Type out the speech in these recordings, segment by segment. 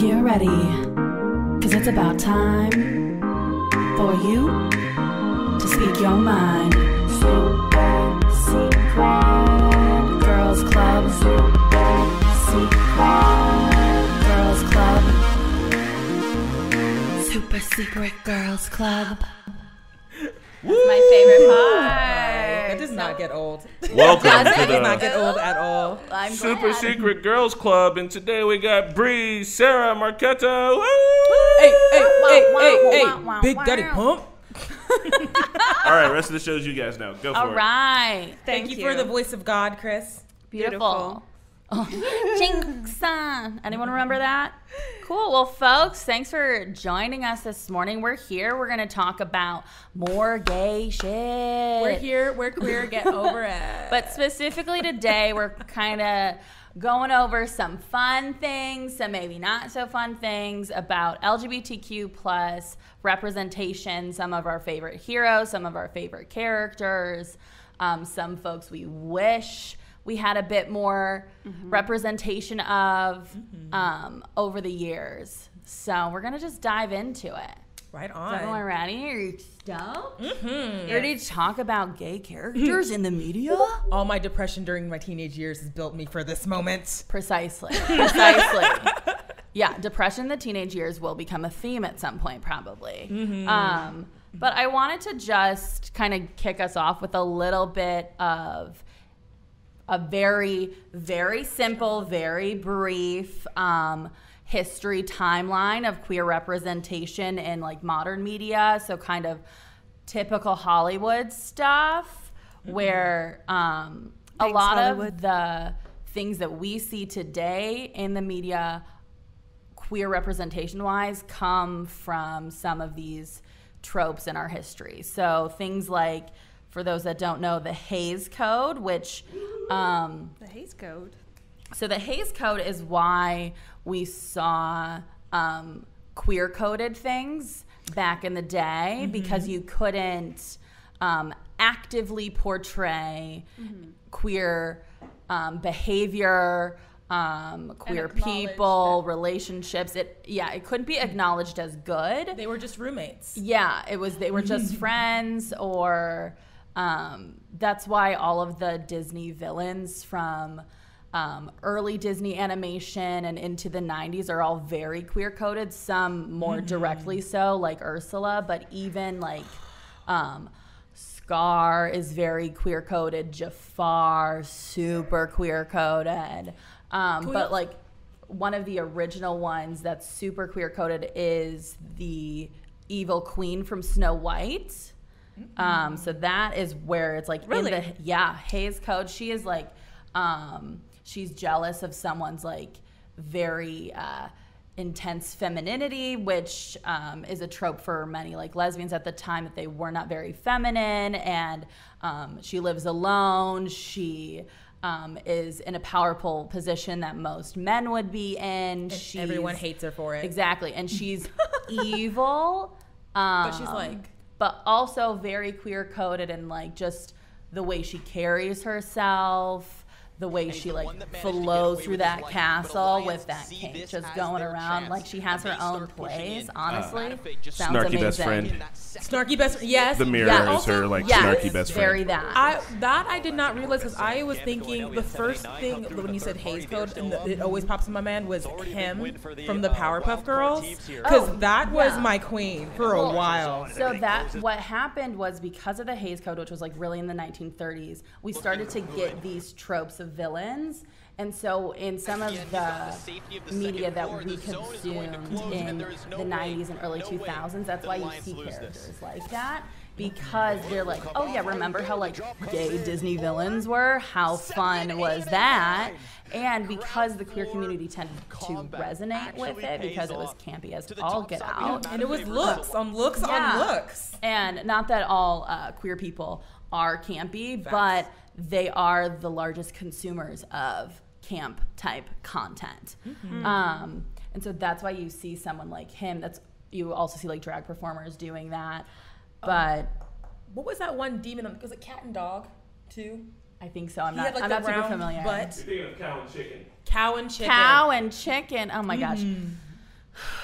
Get ready, cause it's about time for you to speak your mind. Super secret girls club. Super secret girls club. Super secret girls club. That's my favorite part. That does not get old. Welcome Does to it? That does not the get old at all. I'm Super glad. Secret Girls Club, and today we got Brie, Sarah, Marketa. Woo! Hey, hey, hey, Wow, hey, wow, hey, wow, wow, Big wow. Daddy Pump. All right, rest of the shows you guys know. Go for All it. All right. Thank, you, for the voice of God, Chris. Beautiful. Oh. Jinx. Anyone remember that? Cool. Well, folks, thanks for joining us this morning. We're here. We're going to talk about more gay shit. We're here. We're queer. Get over it. But specifically today, we're kind of going over some fun things, some maybe not so fun things about LGBTQ plus representation, some of our favorite heroes, some of our favorite characters, um, some folks we wish we had a bit more representation of um, over the years. So we're gonna just dive into it. right Is everyone on. ready? Are you stoked? Mm-hmm. You ready to talk about gay characters in the media? All my depression during my teenage years has built me for this moment. Precisely. Precisely. yeah, depression in the teenage years will become a theme at some point, probably. Um, but I wanted to just kind of kick us off with a little bit of a very, very simple, very brief um, history timeline of queer representation in like modern media. So, kind of typical Hollywood stuff where um, a Thanks, lot Hollywood. of the things that we see today in the media queer representation wise come from some of these tropes in our history. So things like, for those that don't know, the Hays Code, which, um, The Hays Code. so the Hays Code is why we saw um, queer coded things back in the day because you couldn't um, actively portray queer um, behavior, um, queer people, relationships. It yeah, it couldn't be acknowledged as good. They were just roommates. Yeah, it was they were just friends or um, that's why all of the Disney villains from um, early Disney animation and into the 90s are all very queer coded, some more directly so, like Ursula, but even like um, Scar is very queer coded, Jafar, super queer coded. Um, but like one of the original ones that's super queer coded is the evil queen from Snow White. Um, so that is where it's like Really? in the yeah Hays Code. She is like um, she's jealous of someone's like very uh, intense femininity, which um, is a trope for many like lesbians at the time that they were not very feminine, and um, she lives alone. She um, is in a powerful position that most men would be in. Everyone hates her for it. Exactly. And she's evil. Um, But she's like- But also very queer coded and like just the way she carries herself. The way she like flows through that castle with that cake just going around like she has her own plays. Honestly, sounds Snarky amazing. best friend. Snarky best. Friend yes. The mirror Yeah. is her like Yes, snarky best friend. very that. I that I did not realize because I was thinking the first thing when you said Hays Code and the, it always pops in my mind was him from the Powerpuff Girls because Oh, that was yeah. my queen for a while. So that what happened was because of the Hays Code, which was like really in the 1930s, we started to get these tropes of villains. And so in some of the media that we consumed in the 90s and early 2000s, that's why you see characters like that. Because they're like, oh yeah, remember how like gay Disney villains were? How fun was that? And because the queer community tended to resonate with it because it was campy as all get out. And it was looks on looks Yeah. on looks. And not that all uh, queer people are campy, but they are the largest consumers of camp type content. Um, and so that's why you see someone like him. That's you also see like drag performers doing that. But What was that one demon? on- Was it cat and dog too? I think so. I'm He not. had like I'm the not super round familiar. butt. Thinking of cow and chicken. Cow and chicken. Cow and chicken. Oh my gosh.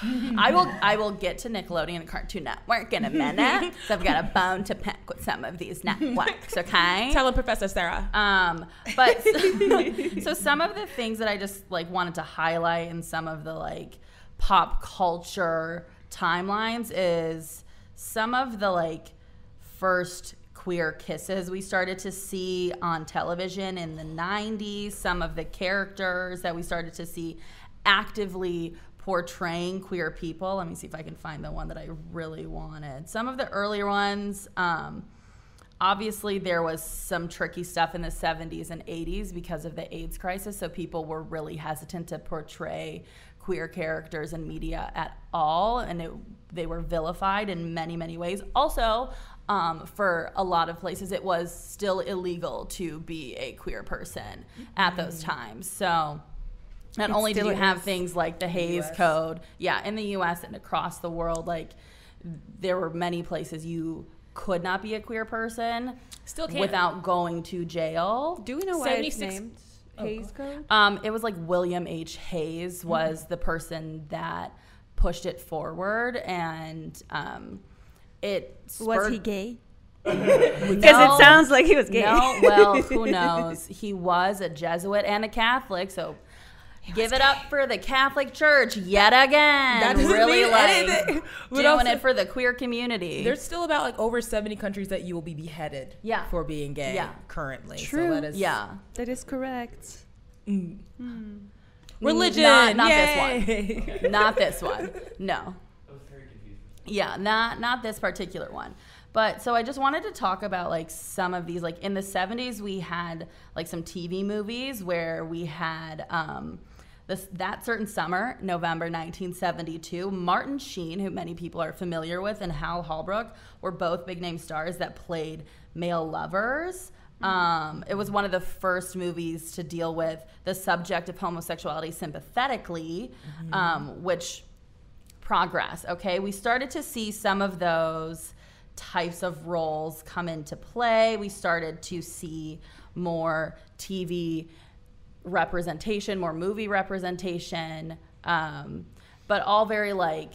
I will I will get to Nickelodeon and Cartoon Network in a minute. so I've got a bone to pick with some of these networks, okay? Tell him, Professor Sarah. Um, but so some of the things that I just like wanted to highlight in some of the like pop culture timelines is some of the like first queer kisses we started to see on television in the 90s, some of the characters that we started to see actively portraying queer people. Let me see if I can find the one that I really wanted. Some of the earlier ones, um, obviously there was some tricky stuff in the 70s and 80s because of the AIDS crisis, so people were really hesitant to portray queer characters in media at all, and it, they were vilified in many, many ways. Also, um, for a lot of places, it was still illegal to be a queer person at those times. So, not It only do still you have things like the Hays US. Code, yeah, in the U.S. and across the world, like there were many places you could not be a queer person Still can't. without going to jail. Do we know why it's named Hays Code? Um, it was like William H. Hays was the person that pushed it forward, and um, it Was he gay? Because Because it sounds like he was gay. No, well, who knows? He was a Jesuit and a Catholic, so give it up for the Catholic Church yet again. That really mean like anything. But doing also- it for the queer community. There's still about like over 70 countries that you will be beheaded Yeah. for being gay Yeah. currently. True. So that is yeah. That is correct. religion. Not- not this Yay. not this one. No. Yeah, not not this particular one. But so I just wanted to talk about like some of these. Like in the '70s, we had like some TV movies where we had um, this that certain summer, November 1972. Martin Sheen, who many people are familiar with, and Hal Holbrook were both big name stars that played male lovers. Um, it was one of the first movies to deal with the subject of homosexuality sympathetically, um, which progress. Okay, we started to see some of those types of roles come into play. We started to see more TV representation, more movie representation, um, but all very like,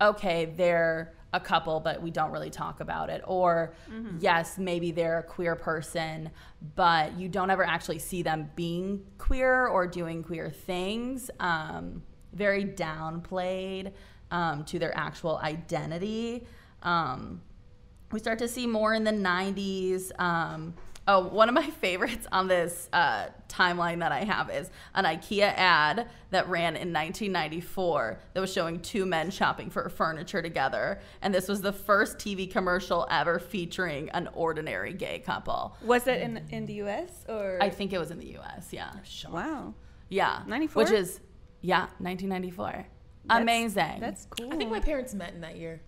okay, they're a couple, but we don't really talk about it. Or, yes, maybe they're a queer person, but you don't ever actually see them being queer or doing queer things. Um, very downplayed um, to their actual identity. Um, we start to see more in the 90s. Oh, one of my favorites on this uh, timeline that I have is an IKEA ad that ran in 1994 that was showing two men shopping for furniture together. And this was the first TV commercial ever featuring an ordinary gay couple. Was it in in the U.S. or? I think it was in the US, yeah. wow. Yeah. 94? Which is, yeah, 1994. That's- Amazing. That's cool. I think my parents met in that year.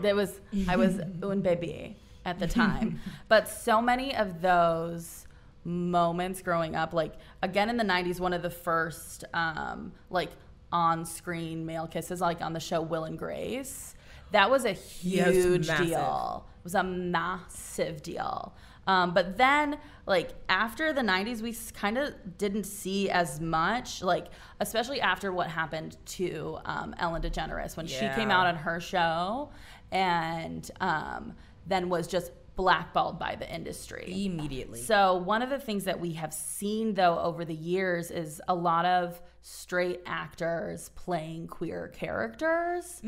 There was I was un baby at the time, but so many of those moments growing up, like again in the '90s, one of the first um, like on-screen male kisses, like on the show Will and Grace, that was a Yeah, huge massive. deal. It was a massive deal. Um, but then, like after the '90s, we kind of didn't see as much, like especially after what happened to um, Ellen DeGeneres when she came out on her show, and um, then was just blackballed by the industry. Immediately. So, one of the things that we have seen though over the years is a lot of straight actors playing queer characters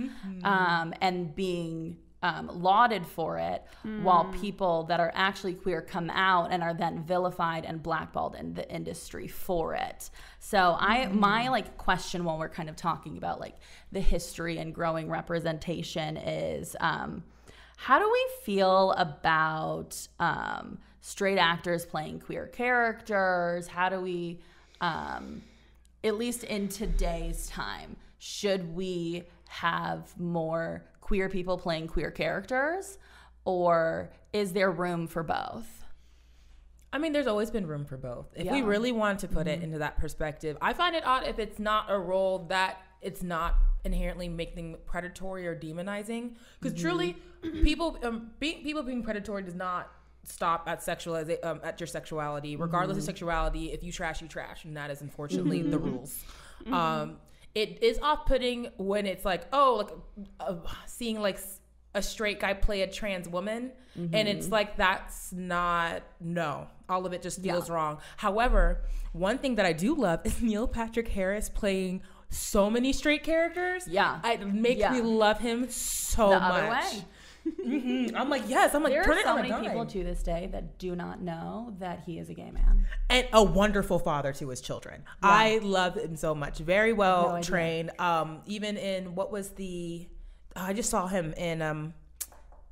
um, and being um, lauded for it, while people that are actually queer come out and are then vilified and blackballed in the industry for it. So, I my like question when we're kind of talking about like the history and growing representation is. Um, how do we feel about um, straight actors playing queer characters? How do we, um, at least in today's time, should we have more queer people playing queer characters? Or is there room for both? I mean, there's always been room for both. If we really want to put it into that perspective, I find it odd if it's not a role that it's not inherently making predatory or demonizing. Because truly, people um, being people being predatory does not stop at sexualiza- um, at your sexuality, regardless of sexuality. If you trash, you trash, and that is unfortunately the rules. Um, it is off-putting when it's like, oh, like uh, seeing like a straight guy play a trans woman, and it's like that's not no. All of it just feels wrong. However, one thing that I do love is Neil Patrick Harris playing so many straight characters. Yeah. it makes Yeah. me love him so The much. other way. Mhm. I'm like, yes. I'm like, There turn are so many dime. people to this day that do not know that he is a gay man. and a wonderful father to his children. I love him so much. Very well idea. trained. Um, even in what was the? I just saw him in um,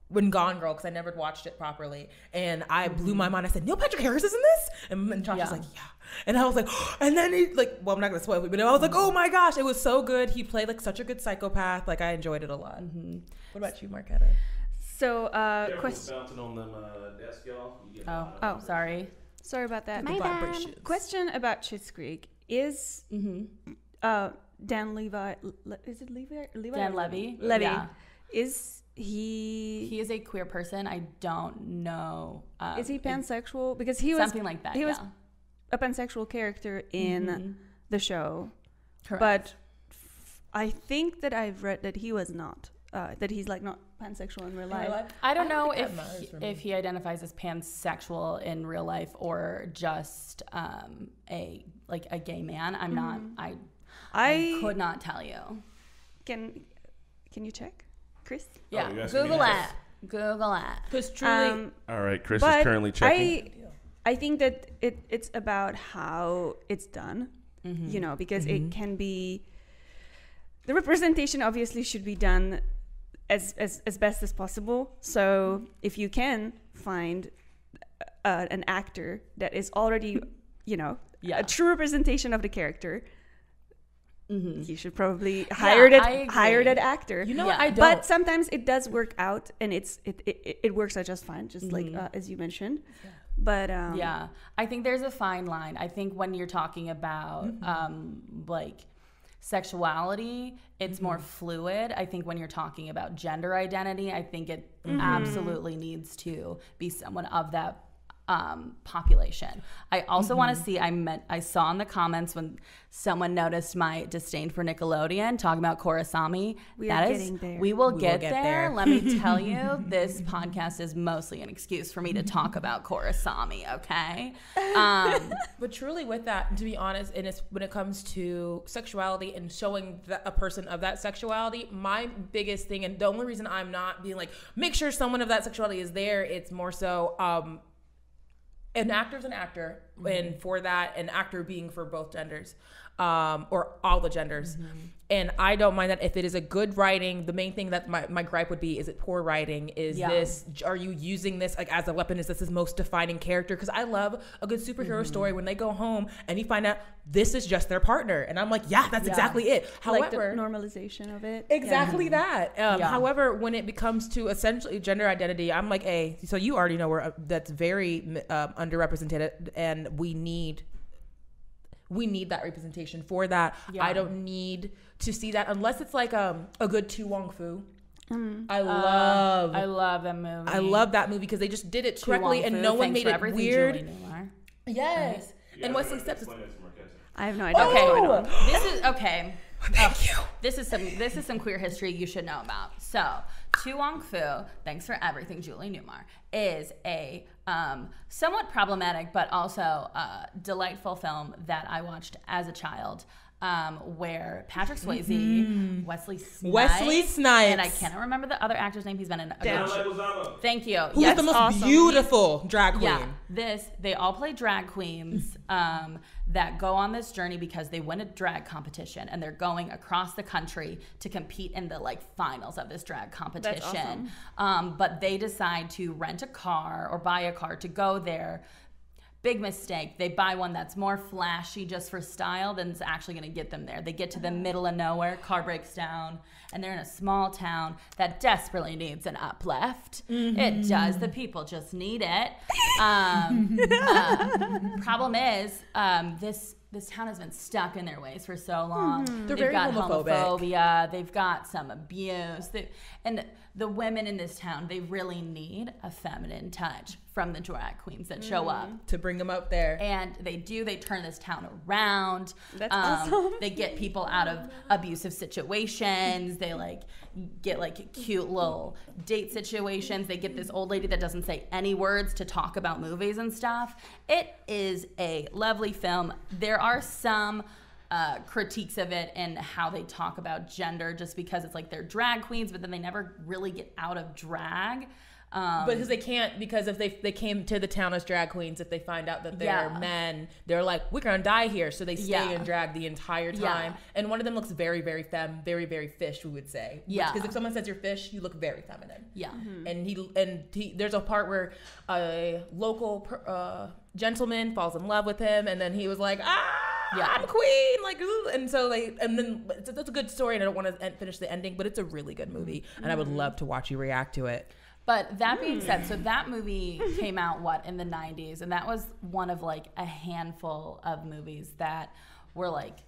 when Gone Girl because I never watched it properly, and I blew my mind. I said, Neil Patrick Harris is in this, and, and Josh was Mm-hmm. Like, yeah. And I was like, and then he like, well, I'm not gonna spoil it, but I was like, oh my gosh, it was so good. He played like such a good psychopath. Like I enjoyed it a lot. Mm-hmm. What about you, Marketa? So, uh, question. bouncing on them uh, desk, y'all. You get Oh, Oh. sorry. Sorry about that. The vibrations. Question about Schitt's Creek is Mm-hmm. uh, Dan Levi. Le- is it Levi? Levi Dan Levy. Levy. Yeah. Is he? He is a queer person. I don't know. Um, is he pansexual? Because he was something like that? he was yeah. A pansexual character in Mhm. the show, Correct. but f- I think that I've read that he was not. Uh, that he's like not pansexual in real life. I don't I don't know if he, if he identifies as pansexual in real life or just um, a like a gay man. I'm not. I, I I could not tell you. can. Can you check, Chris? Yeah, you asking me Google now? it. Google it. Because truly, Um, All right, Chris is currently checking. I, I think that it, it's about how it's done, Mm-hmm. you know, because it can be the representation obviously should be done as, as, as best as possible. So if you can find uh, an actor that is already, you know, Yeah. a true representation of the character, Mm-hmm. you should probably hire I that hire that actor. you know, Yeah. I don't. But sometimes it does work out, and it's it it, it works out just fine, just like Mm-hmm. uh, as you mentioned. But um, Yeah, I think there's a fine line. I think when you're talking about Mm-hmm. um, like sexuality, it's Mm-hmm. more fluid. I think when you're talking about gender identity, I think it Mm-hmm. absolutely needs to be someone of that um, population. I also want Mm-hmm. to see. I meant I saw in the comments when someone noticed my disdain for Nickelodeon, talking about Korrasami. We That are is- getting there. we will We will get, get there. there. Let me tell you, this podcast is mostly an excuse for me to talk about Korrasami. Okay. Um, But truly, with that, to be honest, and it's when it comes to sexuality and showing that a person of that sexuality, my biggest thing, and the only reason I'm not being like, make sure someone of that sexuality is there, it's more so, um, an actor's an actor, and for that, an actor being for both genders, um, or all the genders. And I don't mind that if it is a good writing. The main thing that my, my gripe would be is it poor writing? Is Yeah. this are you using this like as a weapon? Is this his most defining character? Because I love a good superhero story when they go home and you find out this is just their partner, and I'm like, yeah, that's Yeah. exactly it. like the However, normalization of it. Exactly that. Um, Yeah. However, when it becomes to essentially gender identity, I'm like, hey, so you already know where that's very um, underrepresented, and we need we need that representation for that. Yeah. I don't need to see that unless it's like um, a good To Wong Foo. Mm. I love. I love that movie. I love that movie because they just did it correctly and no one made it weird. Julie Newmar. Yes. and Wesley Snipes is Explain it to Marketa. I have no idea what's going Oh, on. This is okay. thank you. This is some this is some queer history you should know about. So, To Wong Foo, thanks for everything, Julie Newmar, is a um, somewhat problematic but also uh, delightful film that I watched as a child. Um, where Patrick Swayze, Wesley Snipes, Mm-hmm. Wesley Snipes. and I cannot remember the other actor's name. He's been in a Damn. good John Leguizamo. Thank you. Who's Yes, the most awesome. beautiful drag queen? yeah, this they all play drag queens um, that go on this journey because they win a drag competition and they're going across the country to compete in the like finals of this drag competition. Um, but they decide to rent a car or buy a car to go there. Big mistake. They buy one that's more flashy just for style than it's actually going to get them there. They get to the middle of nowhere, car breaks down, and they're in a small town that desperately needs an uplift. It does. The people just need it. Um, uh, problem is, um, this this town has been stuck in their ways for so long. They're They've got homophobic. homophobia. They've got some abuse. They, and the women in this town, they really need a feminine touch from the drag queens that show up. to bring them up there. And they do, they turn this town around. Um, That's awesome. They get people out of abusive situations. They like get like cute little date situations. They get this old lady that doesn't say any words to talk about movies and stuff. It is a lovely film. There are some uh, critiques of it and how they talk about gender just because it's like they're drag queens, but then they never really get out of drag. Um, But because they can't, because if they they came to the town as drag queens, if they find out that they're Yeah. men, they're like, we're gonna die here. So they stay Yeah. in drag the entire Yeah. time. And one of them looks very, very femme, very, very fish. We would say, Yeah. Because if someone says you're fish, you look very feminine. yeah. And he and he, there's a part where a local uh, gentleman falls in love with him, and then he was like, ah. Yeah. I'm queen, like, ooh. and so like, and then it's, that's a good story, and I don't want to finish the ending, but it's a really good movie, and I would love to watch you react to it. But that being said, so hmm. that movie came out what in the 90s and that was one of like a handful of movies that were like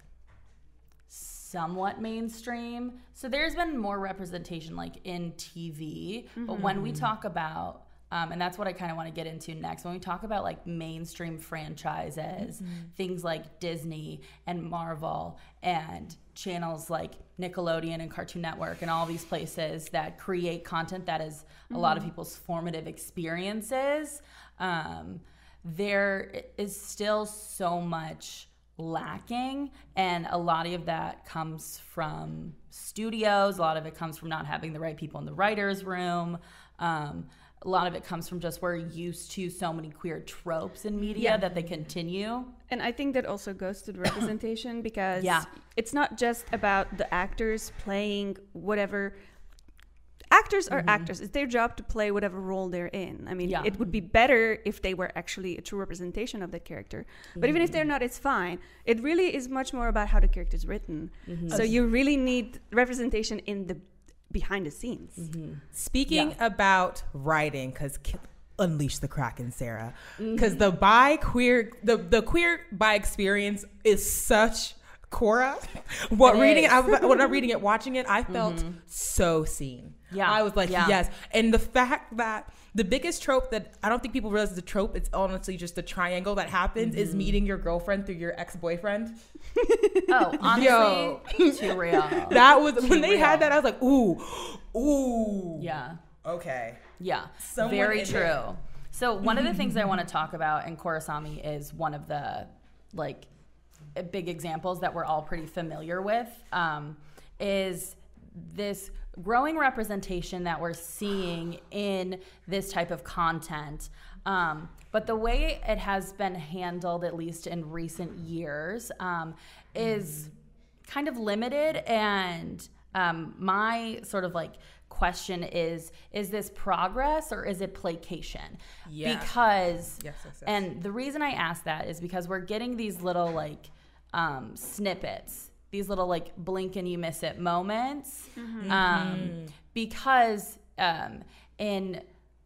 somewhat mainstream. So there's been more representation like in TV, but when we hmm. talk about um, and that's what I kind of want to get into next. When we talk about like mainstream franchises, hmm. things like Disney and Marvel and channels like Nickelodeon and Cartoon Network and all these places that create content that is a lot of people's formative experiences, um, there is still so much lacking and a lot of that comes from studios a lot of it comes from not having the right people in the writers room um, a lot of it comes from just we're used to so many queer tropes in media Yeah. that they continue And I think that also goes to the representation because Yeah. it's not just about the actors playing whatever. Actors are mm-hmm. actors. It's their job to play whatever role they're in. I mean, Yeah. it would be better if they were actually a true representation of that character. But even if they're mm. not, it's fine. It really is much more about how the character is written. Mm-hmm. So you really need representation in the behind the scenes. Mm-hmm. Speaking about writing, because unleash the Kraken, Sarah, mm-hmm. because the bi queer, the the queer bi experience is such Korra. What It reading it, is. I, when I'm reading it, watching it, I felt mm-hmm. so seen. Yeah, I was like, yeah. yes. And the fact that the biggest trope that I don't think people realize is a trope, it's honestly just the triangle that happens is meeting your girlfriend through your ex boyfriend. oh honestly Yo. too real That was when they real. had that, I was like, ooh, ooh. yeah Okay. Yeah, Someone very true. there. So one of the things I want to talk about in Korrasami is one of the like big examples that we're all pretty familiar with. Um, is this growing representation that we're seeing in this type of content? Um, but the way it has been handled, at least in recent years, um, is kind of limited and um, my sort of like question is is this progress or is it placation Yeah. because Yes, yes, yes. and the reason i ask that is because we're getting these little like um, snippets these little like blink and you miss it moments um, because um, in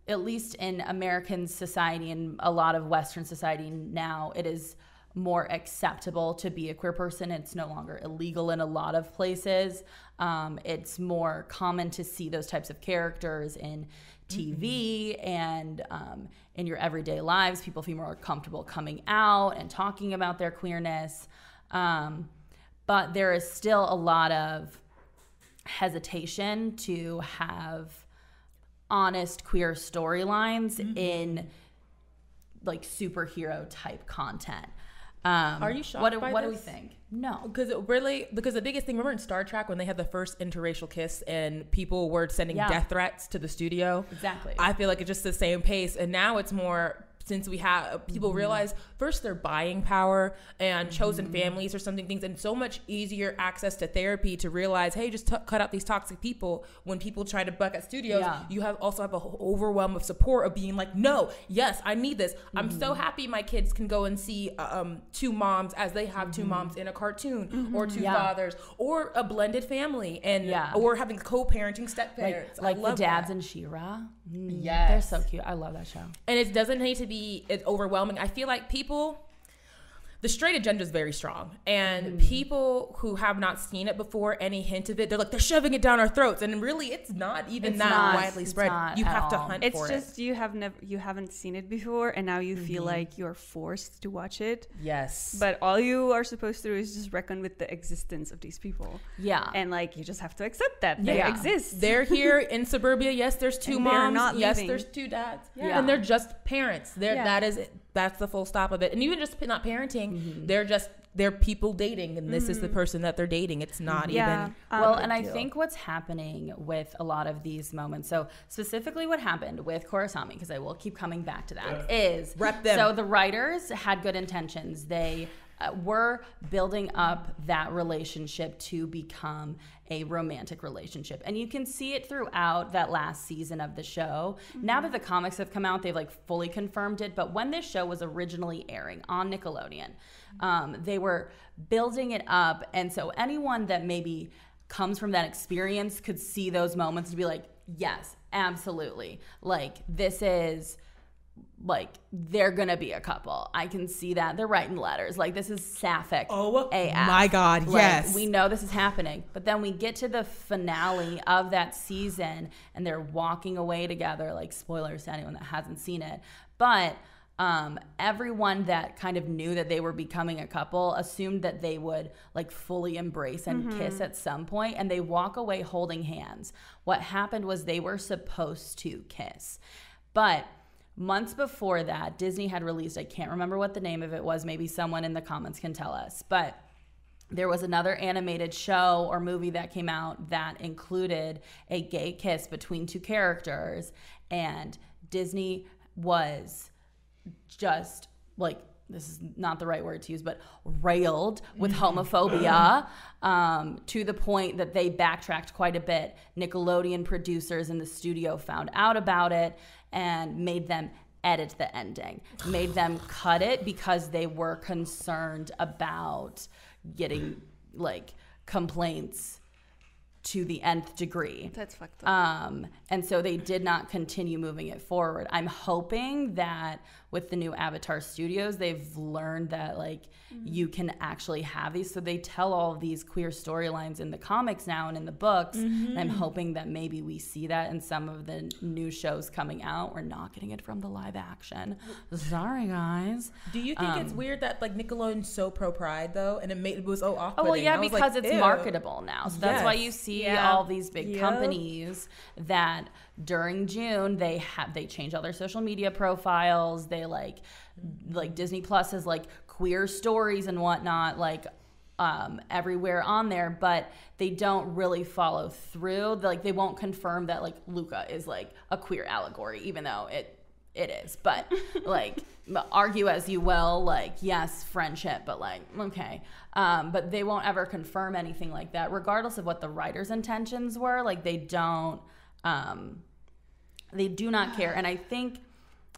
at least in American society and a lot of Western society now, it is more acceptable to be a queer person. It's no longer illegal in a lot of places. Um, it's more common to see those types of characters in TV and um, in your everyday lives. People feel more comfortable coming out and talking about their queerness. Um, but there is still a lot of hesitation to have honest queer storylines in like superhero type content. Um, Are you shocked What, do- by what do we think? No. Because it really, because the biggest thing, remember in Star Trek when they had the first interracial kiss and people were sending Yeah. death threats to the studio? Exactly. I feel like it's just the same pace. And now it's more, since we have, people Mm-hmm. realize first their buying power and chosen families or something things, and so much easier access to therapy to realize, hey, just t- cut out these toxic people. When people try to buck at studios, Yeah. you have also have a whole overwhelm of support of being like, no, yes, I need this. I'm so Mm-hmm. happy my kids can go and see um, two moms as they have two moms in a cartoon, or two Mm-hmm. Yeah. fathers, or a blended family, and Yeah. or having co-parenting step Like, parents. I like the dads that. in She-Ra. Mm, Yes. They're so cute. I love that show. and it doesn't need to be it's overwhelming. I feel like people. The straight agenda is very strong, and Mm-hmm. people who have not seen it before, any hint of it, they're like they're shoving it down our throats, and really, it's not even It's that not. widely spread. you at have to all. hunt It's for just it. you have never you haven't seen it before, and now you feel like you're forced to watch it. Yes, But all you are supposed to do is just reckon with the existence of these people, Yeah. and like you just have to accept that they Yeah. exist. they're here in suburbia. Yes, there's two And they're moms. not yes, leaving. there's two dads. Yeah. and they're just parents. They're Yeah. that is it. That's the full stop of it. And even just not parenting, Mm-hmm. they're just they're people dating, and this is the person that they're dating. It's not yeah. even. um, well, and I deal. think what's happening with a lot of these moments, so specifically what happened with Korrasami, because I will keep coming back to that, is Rep them. so the writers had good intentions. They uh, were building up that relationship to become a romantic relationship. And you can see it throughout that last season of the show. Now that the comics have come out, they've like fully confirmed it. But when this show was originally airing on Nickelodeon, um, they were building it up. And so anyone that maybe comes from that experience could see those moments to be like, yes, absolutely. Like, this is like they're gonna be a couple. I can see that. They're writing letters. Like this is sapphic. Oh, AF. my God, Like, yes. We know this is happening. But then we get to the finale of that season and they're walking away together, like spoilers to anyone that hasn't seen it. But um, everyone that kind of knew that they were becoming a couple assumed that they would like fully embrace and kiss at some point and they walk away holding hands. What happened was they were supposed to kiss. But months before that, Disney had released, I can't remember what the name of it was, maybe someone in the comments can tell us, but there was another animated show or movie that came out that included a gay kiss between two characters, and Disney was just like this is not the right word to use, but railed with homophobia um, to the point that they backtracked quite a bit. Nickelodeon producers in the studio found out about it and made them edit the ending, made them cut it because they were concerned about getting like complaints to the nth degree. That's fucked up. Um, and so they did not continue moving it forward. I'm hoping that with the new Avatar Studios, they've learned that like you can actually have these. So they tell all of these queer storylines in the comics now and in the books. And I'm hoping that maybe we see that in some of the new shows coming out. We're not getting it from the live action. Sorry, guys. Do you think it's Um, weird that like Nickelodeon's so pro pride though, and it made it was so off? Oh well, yeah, because it's marketable now. So that's why you see all these big Yep. companies that during June they have they change all their social media profiles. They like like Disney Plus has like queer stories and whatnot like um, everywhere on there, but they don't really follow through. Like they won't confirm that like Luca is like a queer allegory, even though it it is. But like argue as you will, like yes, friendship, but like okay. Um, but they won't ever confirm anything like that, regardless of what the writer's intentions were. Like they don't. Um, they do not care, and I think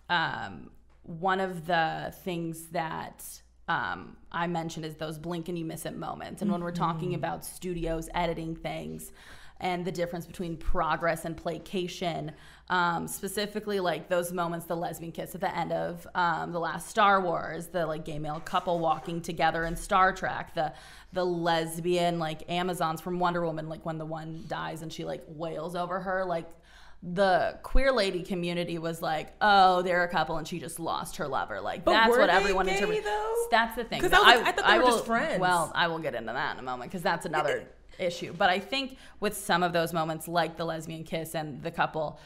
um, one of the things that um, I mentioned is those blink and you miss it moments. And when we're talking about studios editing things and the difference between progress and placation, um, specifically like those moments, the lesbian kiss at the end of um, the last Star Wars, the like gay male couple walking together in Star Trek, the the lesbian like Amazons from Wonder Woman, like when the one dies and she like wails over her, like the queer lady community was like, "Oh, they're a couple, and she just lost her lover." Like But that's what everyone interprets. That's the thing. 'Cause that I was- I thought they were will, just friends. Well, I will get into that in a moment because that's another issue. But I think with some of those moments, like the lesbian kiss and the couple,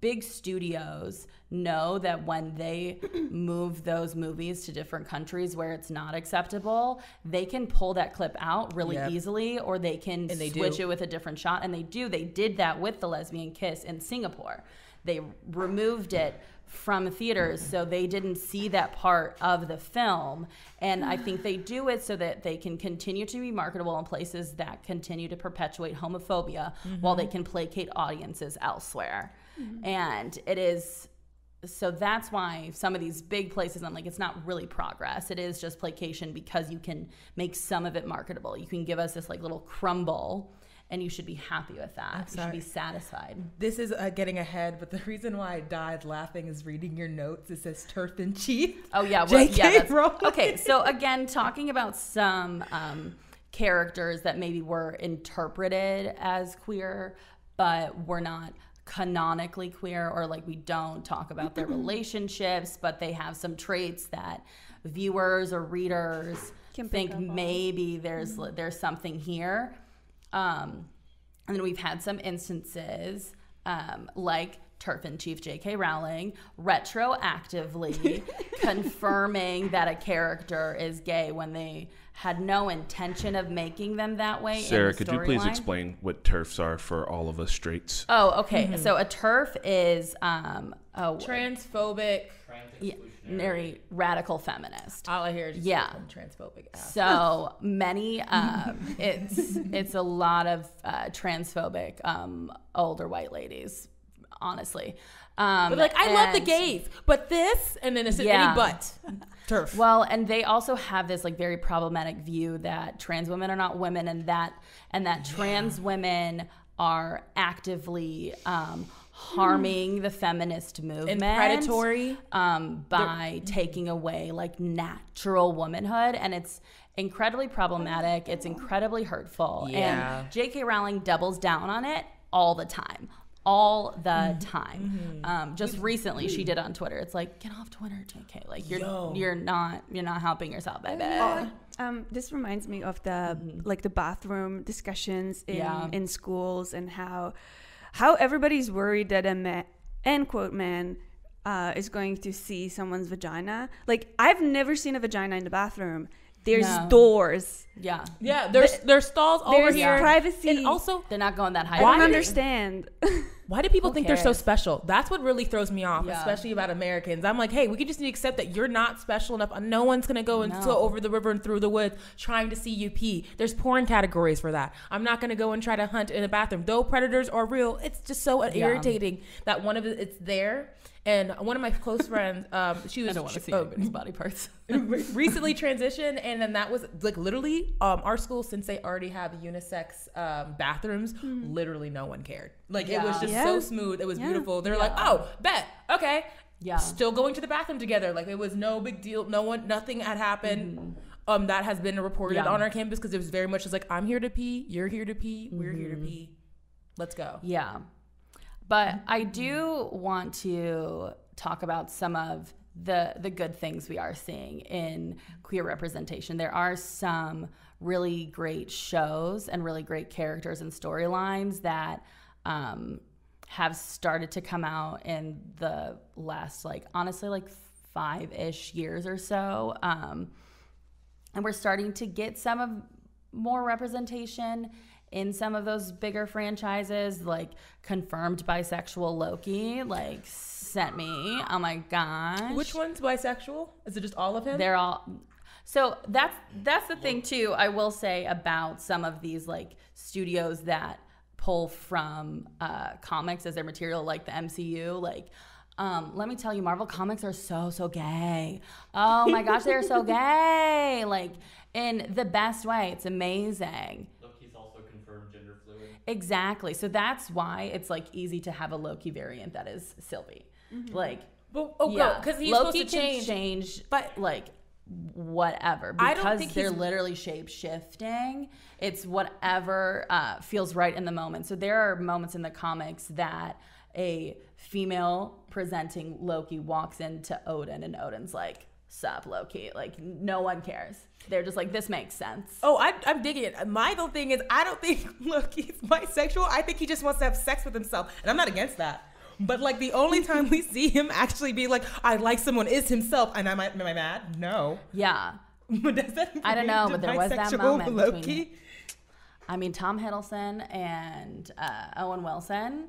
big studios know that when they move those movies to different countries where it's not acceptable, they can pull that clip out really Yep. easily, or they can they switch do. it with a different shot. And they do. They did that with the lesbian kiss in Singapore. They removed it from theaters so they didn't see that part of the film. And i think they do it so that they can continue to be marketable in places that continue to perpetuate homophobia while they mm-hmm. can placate audiences elsewhere. Mm-hmm. And it is so that's why some of these big places i'm like it's not really progress. It is just placation because you can make some of it marketable. You can give us this like little crumble and you should be happy with that. You should be satisfied. This is uh, getting ahead, but the reason why I died laughing is reading your notes. It says TERF and chief. Oh yeah, well, yeah. Rowling. okay, so again, talking about some um, characters that maybe were interpreted as queer, but were not canonically queer, or like we don't talk about their relationships, but they have some traits that viewers or readers Can think up on. maybe there's there's something here. Um, and then we've had some instances um, like TERF and Chief J.K. Rowling retroactively confirming that a character is gay when they had no intention of making them that way. in Sarah, the could you please storyline. explain what TERFs are for all of us straights? Oh, okay. Mm-hmm. So a TERF is um, a Transphobic. yeah, very radical feminist. All I hear is just Yeah. transphobic ass. So many, um, it's it's a lot of uh, transphobic um, older white ladies, honestly. Um, But like, I love the gays, but this, and then it's Yeah. any but. TERF. Well, and they also have this like very problematic view that trans women are not women, and that and that trans women are actively um, harming the feminist movement predatory. um, by taking away like natural womanhood, and it's incredibly problematic. It's incredibly hurtful, Yeah. and J.K. Rowling doubles down on it all the time. All the Mm-hmm. time. Um, just recently, she did on Twitter. It's like, get off Twitter, JK. Like you're Yo. you're not you're not helping yourself, baby. Um, this reminds me of the like the bathroom discussions in Yeah. in schools and how how everybody's worried that a man end quote man uh, is going to see someone's vagina. Like I've never seen a vagina in the bathroom. There's No. doors. Yeah, yeah, there's there's stalls over There's here. privacy. And also, they're not going that high. I don't understand. Why do people Who think they're so special? That's what really throws me off, Yeah. especially about Americans. I'm like, hey, we can just need to accept that you're not special enough. No one's gonna go and No. go over the river and through the woods trying to see you pee. There's porn categories for that. I'm not gonna go and try to hunt in a bathroom. Though predators are real, it's just so irritating that one of it, it's there. And one of my close friends, um, she was I don't want to see oh, body parts. recently transitioned and then that was like literally um our school since they already have unisex um bathrooms literally no one cared like it was Yeah. just Yeah. so smooth it was Yeah. beautiful they're like oh bet okay Yeah. still going to the bathroom together like it was no big deal no one nothing had happened um that has been reported Mm-hmm. Yeah. on our campus because it was very much just like i'm here to pee you're here to pee we're here Mm-hmm. to pee let's go Yeah. But I do want to talk about some of the the good things we are seeing in queer representation. There are some really great shows and really great characters and storylines that um, have started to come out in the last like honestly like five ish years or so. Um, and we're starting to get some of more representation in some of those bigger franchises like confirmed bisexual loki like sent me. Oh my gosh. Which one's bisexual? Is it just all of him? They're all so that's that's the thing too i will say about some of these like studios that pull from uh, comics as their material like the mcu like um, let me tell you marvel comics are so so gay. Oh my gosh they're so gay like in the best way. It's amazing. Loki's also confirmed gender fluid. exactly. So that's why it's like easy to have a loki variant that is sylvie like but, oh yeah, because he's Loki supposed to change change, but- but like whatever I because don't think they're literally shape shifting. It's whatever uh, feels right in the moment. So there are moments in the comics that a female presenting Loki walks into Odin, and Odin's like, "Sup, Loki?" Like no one cares. They're just like, "This makes sense." Oh, I, I'm digging it. My whole thing is, I don't think Loki's bisexual. I think he just wants to have sex with himself, and I'm not against that. But like the only time we see him actually be like, "I like someone," is himself, and am I, am I mad? No. Yeah. But does that I don't know, but there was that moment between Loki. I mean, Tom Hiddleston and uh, Owen Wilson.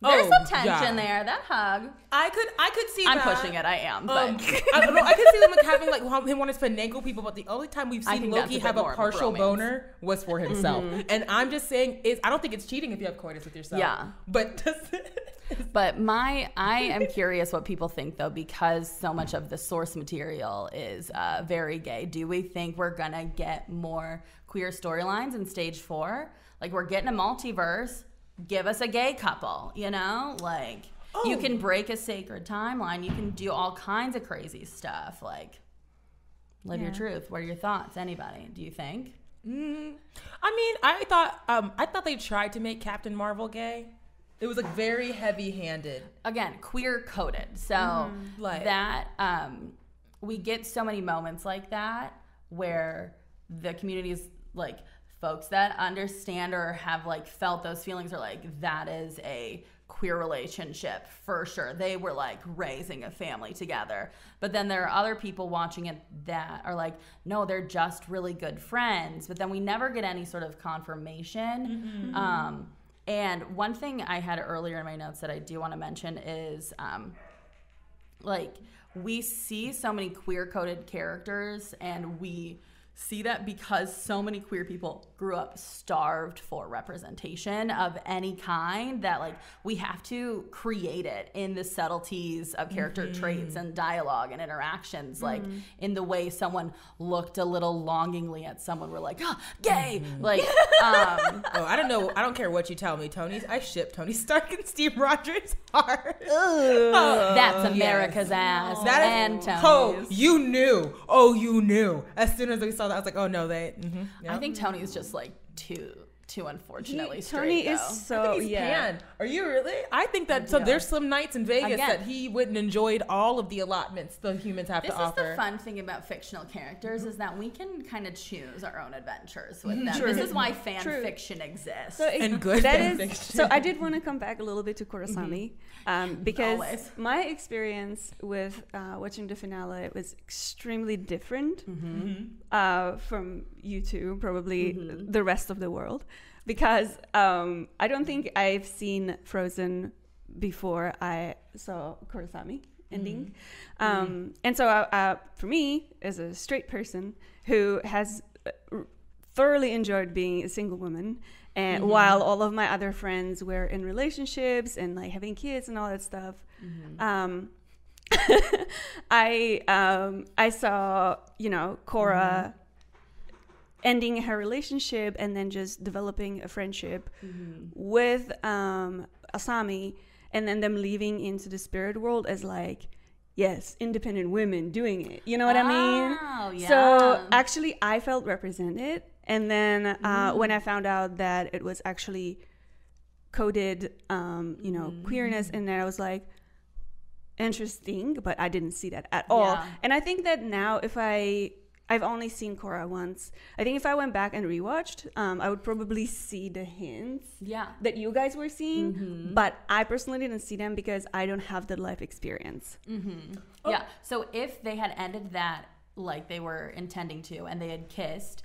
There's Oh, some tension yeah. there. That hug. I could, I could see. I'm that. pushing it. I am. But Um, I, don't know, I could see them having like him wanting to finagle people, but the only time we've seen Loki a have a of a partial boner was for himself. And I'm just saying, is I don't think it's cheating if you have coitus with yourself. Yeah. But does But my, I am curious what people think though, because so much of the source material is uh, very gay. Do we think we're gonna get more queer storylines in stage four? Like we're getting a multiverse. Give us a gay couple, you know? Like you can break a sacred timeline. You can do all kinds of crazy stuff. Like live your truth. What are your thoughts? Anybody? Do you think? Mm, I mean, I thought um, I thought they tried to make Captain Marvel gay. It was like very heavy-handed. again queer coded so Like- that um we get so many moments like that where the communities like folks that understand or have like felt those feelings are like that is a queer relationship for sure. They were like raising a family together. But then there are other people watching it that are like no they're just really good friends. But then we never get any sort of confirmation. Um and one thing I had earlier in my notes that I do want to mention is um, like we see so many queer coded characters and we see that because so many queer people grew up starved for representation of any kind that like we have to create it in the subtleties of character mm-hmm. traits and dialogue and interactions mm-hmm. like in the way someone looked a little longingly at someone we're like oh, gay mm-hmm. like um Oh, I don't know. I don't care what you tell me, Tony. I ship Tony Stark and Steve Rogers hard. Oh, that's america's ass That is and oh, Tony's. you knew. Oh, you knew. As soon as we saw that, I was like, oh no, they. mhm, I yeah. think Tony's just like too too unfortunately He- straight. Tony is though. I so think he's yeah. pan. Are you really? I think that so. There's some nights in Vegas Again. that he wouldn't enjoyed all of the allotments the humans have This to offer. This is the fun thing about fictional characters is that we can kind of choose our own adventures with them. True. This is why fan True. fiction exists. So it- And good that fan is- fiction. So I did want to come back a little bit to Korrasami um, because Always. my experience with uh, watching the finale was extremely different uh, from you two, probably the rest of the world, because um, I don't think I've seen Frozen before I saw Korrasami ending. Um, and so, uh, uh, for me, as a straight person who has uh, thoroughly enjoyed being a single woman, and while all of my other friends were in relationships and like having kids and all that stuff, um, I um, I saw you know Korra ending her relationship and then just developing a friendship with um, Asami, and then them leaving into the spirit world as like. Yes, independent women doing it. You know what I mean? Oh, So actually, I felt represented. And then uh, when I found out that it was actually coded, um, you know, queerness in there, I was like, interesting, but I didn't see that at all. Yeah. And I think that now, if I, I've only seen Korra once. I think if I went back and rewatched, um, I would probably see the hints yeah. that you guys were seeing, but I personally didn't see them because I don't have the life experience. Yeah. So if they had ended that like they were intending to and they had kissed,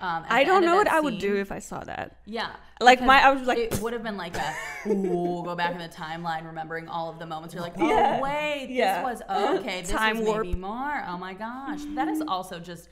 um, I don't know what that I would do if I saw that. Yeah. Like, my- I was like- it would have been like a ooh, go back in the timeline, remembering all of the moments. You're like, oh Yeah. wait, Yeah. this was okay. This Time was warp. maybe more. Oh my gosh, that is also just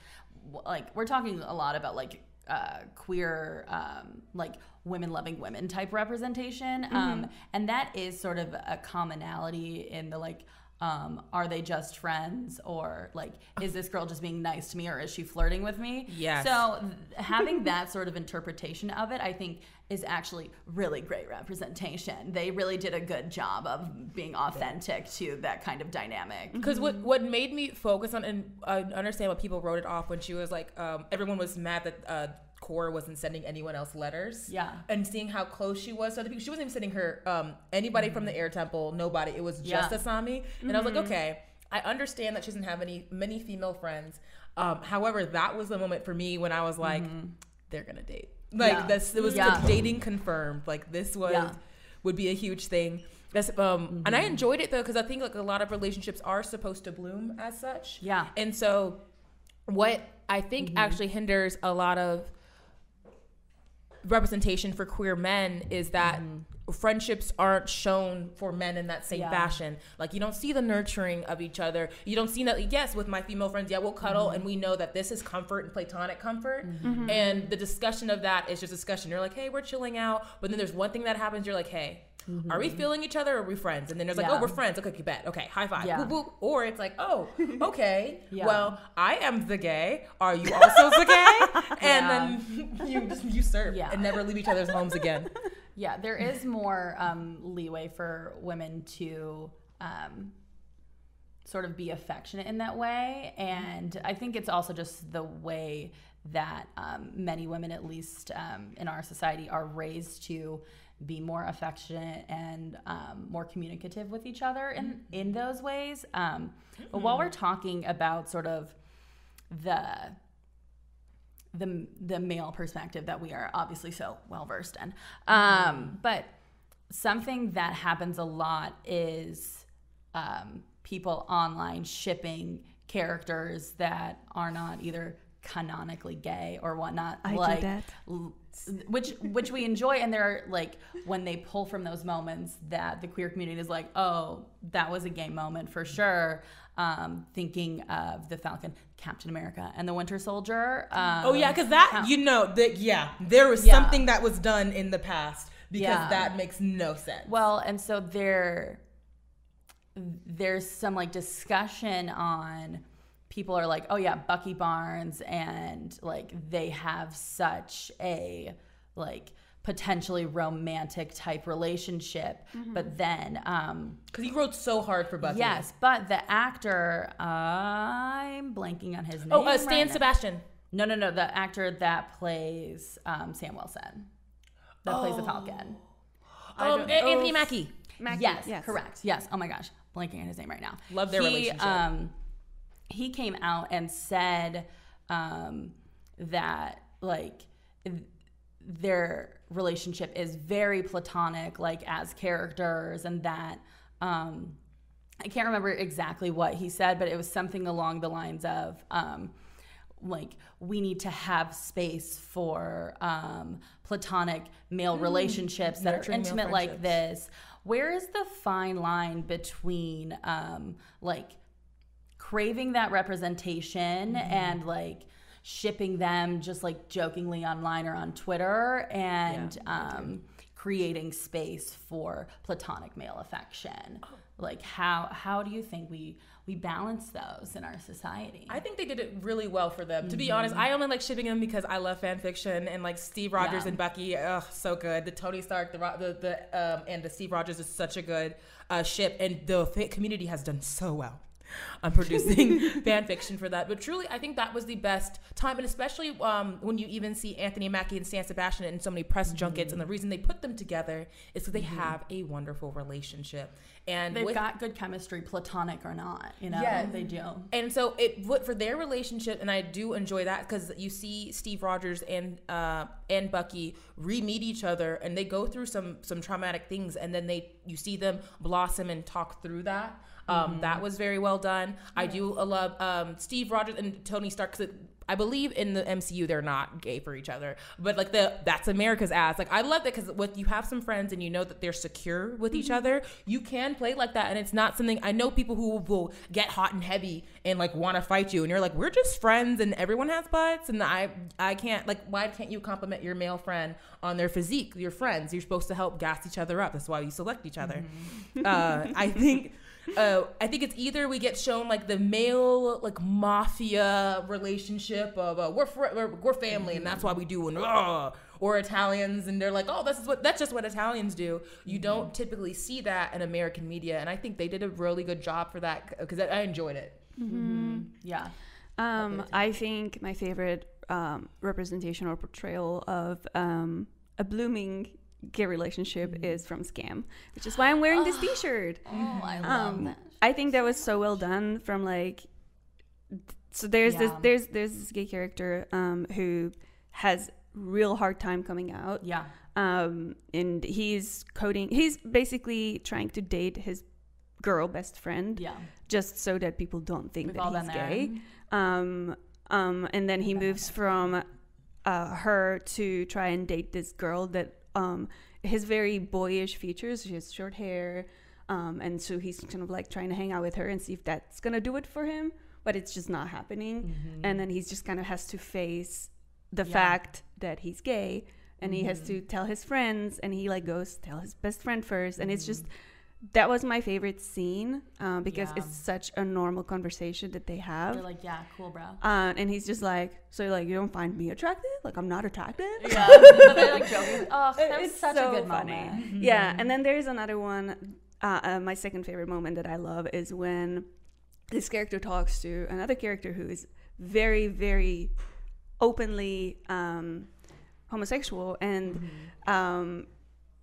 like we're talking a lot about like uh, queer, um, like women loving women type representation, um, and that is sort of a commonality in the like. Um, are they just friends or like is this girl just being nice to me or is she flirting with me yeah so th- having that sort of interpretation of it, I think, is actually really great representation. They really did a good job of being authentic to that kind of dynamic. Because what what made me focus on and uh, understand what people wrote it off when she was like, um, everyone was mad that uh, Korra wasn't sending anyone else letters. Yeah. And seeing how close she was to other people, she wasn't even sending her um, anybody from the Air Temple, nobody. It was just Yeah. Asami, and I was like, okay, I understand that she doesn't have any many female friends. Um, however, that was the moment for me when I was like, they're gonna date. Like Yeah. this, it was Yeah. dating confirmed. Like this was Yeah. would be a huge thing. That's, um, And I enjoyed it though because I think like a lot of relationships are supposed to bloom as such. Yeah. And so, what I think actually hinders a lot of representation for queer men is that mm-hmm. friendships aren't shown for men in that same Yeah. fashion. Like you don't see the nurturing of each other. You don't see that. Yes, with my female friends, yeah, we'll cuddle mm-hmm. and we know that this is comfort and platonic comfort. Mm-hmm. And the discussion of that is just discussion. You're like, hey, we're chilling out, but then there's one thing that happens. You're like, hey. Are we feeling each other or are we friends? And then there's like, oh, we're friends. Okay, you bet. Okay, high five. Yeah. Boop, boop. Or it's like, oh, okay. Yeah. Well, I am the gay. Are you also the gay? And Yeah. then you just usurp Yeah. and never leave each other's homes again. Yeah, there is more um, leeway for women to um, sort of be affectionate in that way. And I think it's also just the way that um, many women, at least um, in our society, are raised to be more affectionate and um, more communicative with each other in, in those ways. Um, But while we're talking about sort of the the the male perspective that we are obviously so well versed in. Um, but something that happens a lot is um, people online shipping characters that are not either canonically gay or whatnot. I do like, that. l- Which which we enjoy, and there are like when they pull from those moments that the queer community is like, oh, that was a gay moment for sure. Um, thinking of the Falcon, Captain America, and the Winter Soldier. Um, Oh yeah, because that you know that yeah, there was Yeah. something that was done in the past because Yeah. that makes no sense. Well, and so there there's some like discussion on people are like, "Oh yeah, Bucky Barnes and like they have such a like potentially romantic type relationship." But then um because he wrote so hard for Bucky. yes, but the actor I'm blanking on his name. Oh, uh, right Stan now. Sebastian. No, no, no, the actor that plays um, Sam Wilson. That plays the Falcon. Um, Anthony oh, Mackie. Mackie, Yes, correct. Yes. Oh my gosh, blanking on his name right now. Love their he, relationship. Um, he came out and said um, that like th- their relationship is very platonic, like as characters, and that um, I can't remember exactly what he said, but it was something along the lines of. Um, like we need to have space for um, platonic male relationships that are Nurturing intimate like this where is the fine line between um, like craving that representation Mm-hmm. and like shipping them just like jokingly online or on twitter and um, creating space for platonic male affection Oh. like how how do you think we we balance those in our society I think they did it really well for them. To be honest, I only like shipping them because I love fan fiction and like Steve Rogers Yeah. and Bucky. Ugh, so good. The Tony Stark, the the, the um, and the Steve Rogers is such a good uh, ship, and the community has done so well on producing fan fiction for that. But truly, I think that was the best time, and especially um, when you even see Anthony Mackie and Stan Sebastian in so many press junkets, and the reason they put them together is because they have a wonderful relationship. And they've with- got good chemistry platonic or not you know Yes. they do and so it what for their relationship, and I do enjoy that because you see Steve Rogers and uh, and Bucky re-meet each other, and they go through some some traumatic things, and then they you see them blossom and talk through that. Um, That was very well done. I do love um, Steve Rogers and Tony Stark because I believe in the MCU they're not gay for each other, but like the that's America's ass. Like I love that because with you have some friends and you know that they're secure with each other, you can play like that, and it's not something I know people who will get hot and heavy and like want to fight you, and you're like we're just friends, and everyone has butts, and I I can't like why can't you compliment your male friend on their physique? Your friends, you're supposed to help gas each other up. That's why you select each other. Uh, I think. Uh, I think it's either we get shown like the male like mafia relationship of uh, we're, fr- we're we're family and that's why we do and uh, or Italians and they're like oh this is what that's just what Italians do. You don't typically see that in American media and I think they did a really good job for that because I I enjoyed it. yeah. Um, I think my favorite um, representation or portrayal of um, a blooming gay relationship is from Skam, which is why I'm wearing this T-shirt. oh i love Um, that I think that was so well done. From like, so there's this there's there's this gay character um, who has real hard time coming out. yeah um, and he's coding. He's basically trying to date his girl best friend, yeah just so that people don't think We've that he's gay. Um, um, and then he moves from uh, her to try and date this girl that um, has very boyish features. She has short hair, um, and so he's kind of like trying to hang out with her and see if that's gonna do it for him. But it's just not happening. And then he's just kind of has to face the Yeah. fact that he's gay and he has to Mm-hmm. tell his friends and he like goes tell his best friend first and it's just that was my favorite scene um, because Mm-hmm. Yeah. it's such a normal conversation that they have They're like, yeah, cool, bro. uh, and he's just like so like you don't find me attractive like i'm not attractive Yeah, they're like joking. Oh, that was it's such so a good funny. moment. Yeah, and then there's another one. Uh, uh, my second favorite moment that I love is when this character talks to another character who is very, very openly um, homosexual, and Mm-hmm. um,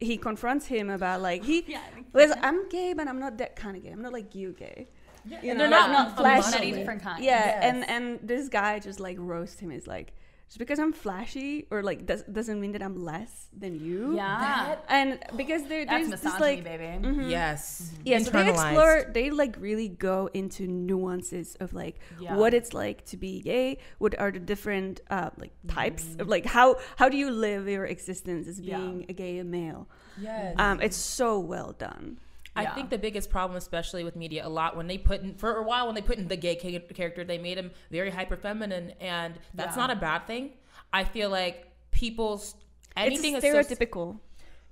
he confronts him about like he. Yeah, Liz, I'm gay, but I'm not that kind of gay. I'm not like you gay. You and they're know, not not a flashy. many different kinds. Yeah, Yes. and and this guy just like roasts him. Is like just because I'm flashy or like does, doesn't mean that I'm less than you. Yeah, And because there, that's there's misogyny, this like baby. Mm-hmm. Yes. yeah, so they explore, they like really go into nuances of like Yeah. what it's like to be gay, what are the different uh, like types of like how how do you live your existence as Yeah. being a gay male? Yes. Um, it's so well done. I think the biggest problem, especially with media, a lot when they put in for a while when they put in the gay ca- character, they made him very hyper feminine, and that's Yeah. not a bad thing. I feel like people's anything it's associ-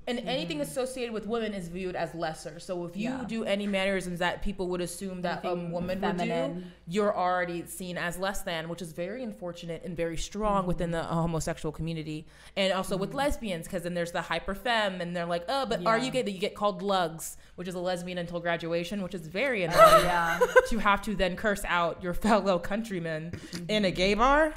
and mm-hmm. anything associated with women is viewed as lesser. So if you Yeah. do any mannerisms that people would assume that a woman would do, you're already seen as less than, which is very unfortunate and very strong mm-hmm. within the uh, homosexual community, and also with mm-hmm. lesbians, because then there's the hyper femme, and they're like, oh, but are you gay? That you get called lugs, which is a lesbian until graduation, which is very oh, annoying yeah, to have to then curse out your fellow countrymen in a gay bar.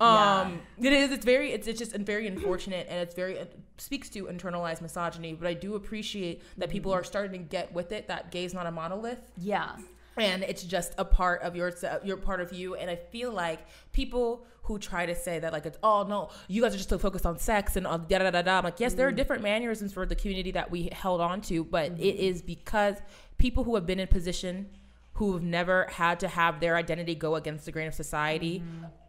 Yeah. Um, it is. It's very. It's, it's just very unfortunate, and it's very it speaks to internalized misogyny. But I do appreciate that people are starting to get with it. That gay is not a monolith, yeah. and it's just a part of your self your part of you. And I feel like people who try to say that like it's oh no, you guys are just so focused on sex and uh, da da da da. I'm like yes, there are different mannerisms for the community that we held on to, but it is because people who have been in position who have never had to have their identity go against the grain of society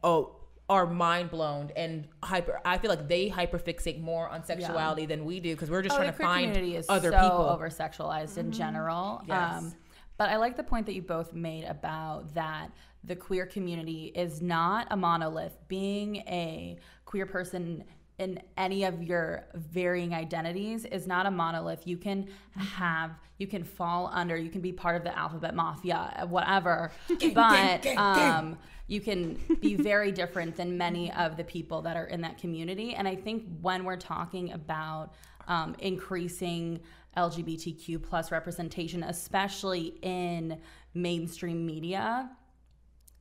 oh are mind blown and hyper i feel like they hyperfixate more on sexuality than we do because we're just Oh, trying to find community is other so people over sexualized in general. Yes. Um, but I like the point that you both made about that the queer community is not a monolith. Being a queer person in any of your varying identities is not a monolith. You can have, you can fall under, you can be part of the alphabet mafia, whatever. but um, you can be very different than many of the people that are in that community. And I think when we're talking about um, increasing LGBTQ plus representation, especially in mainstream media,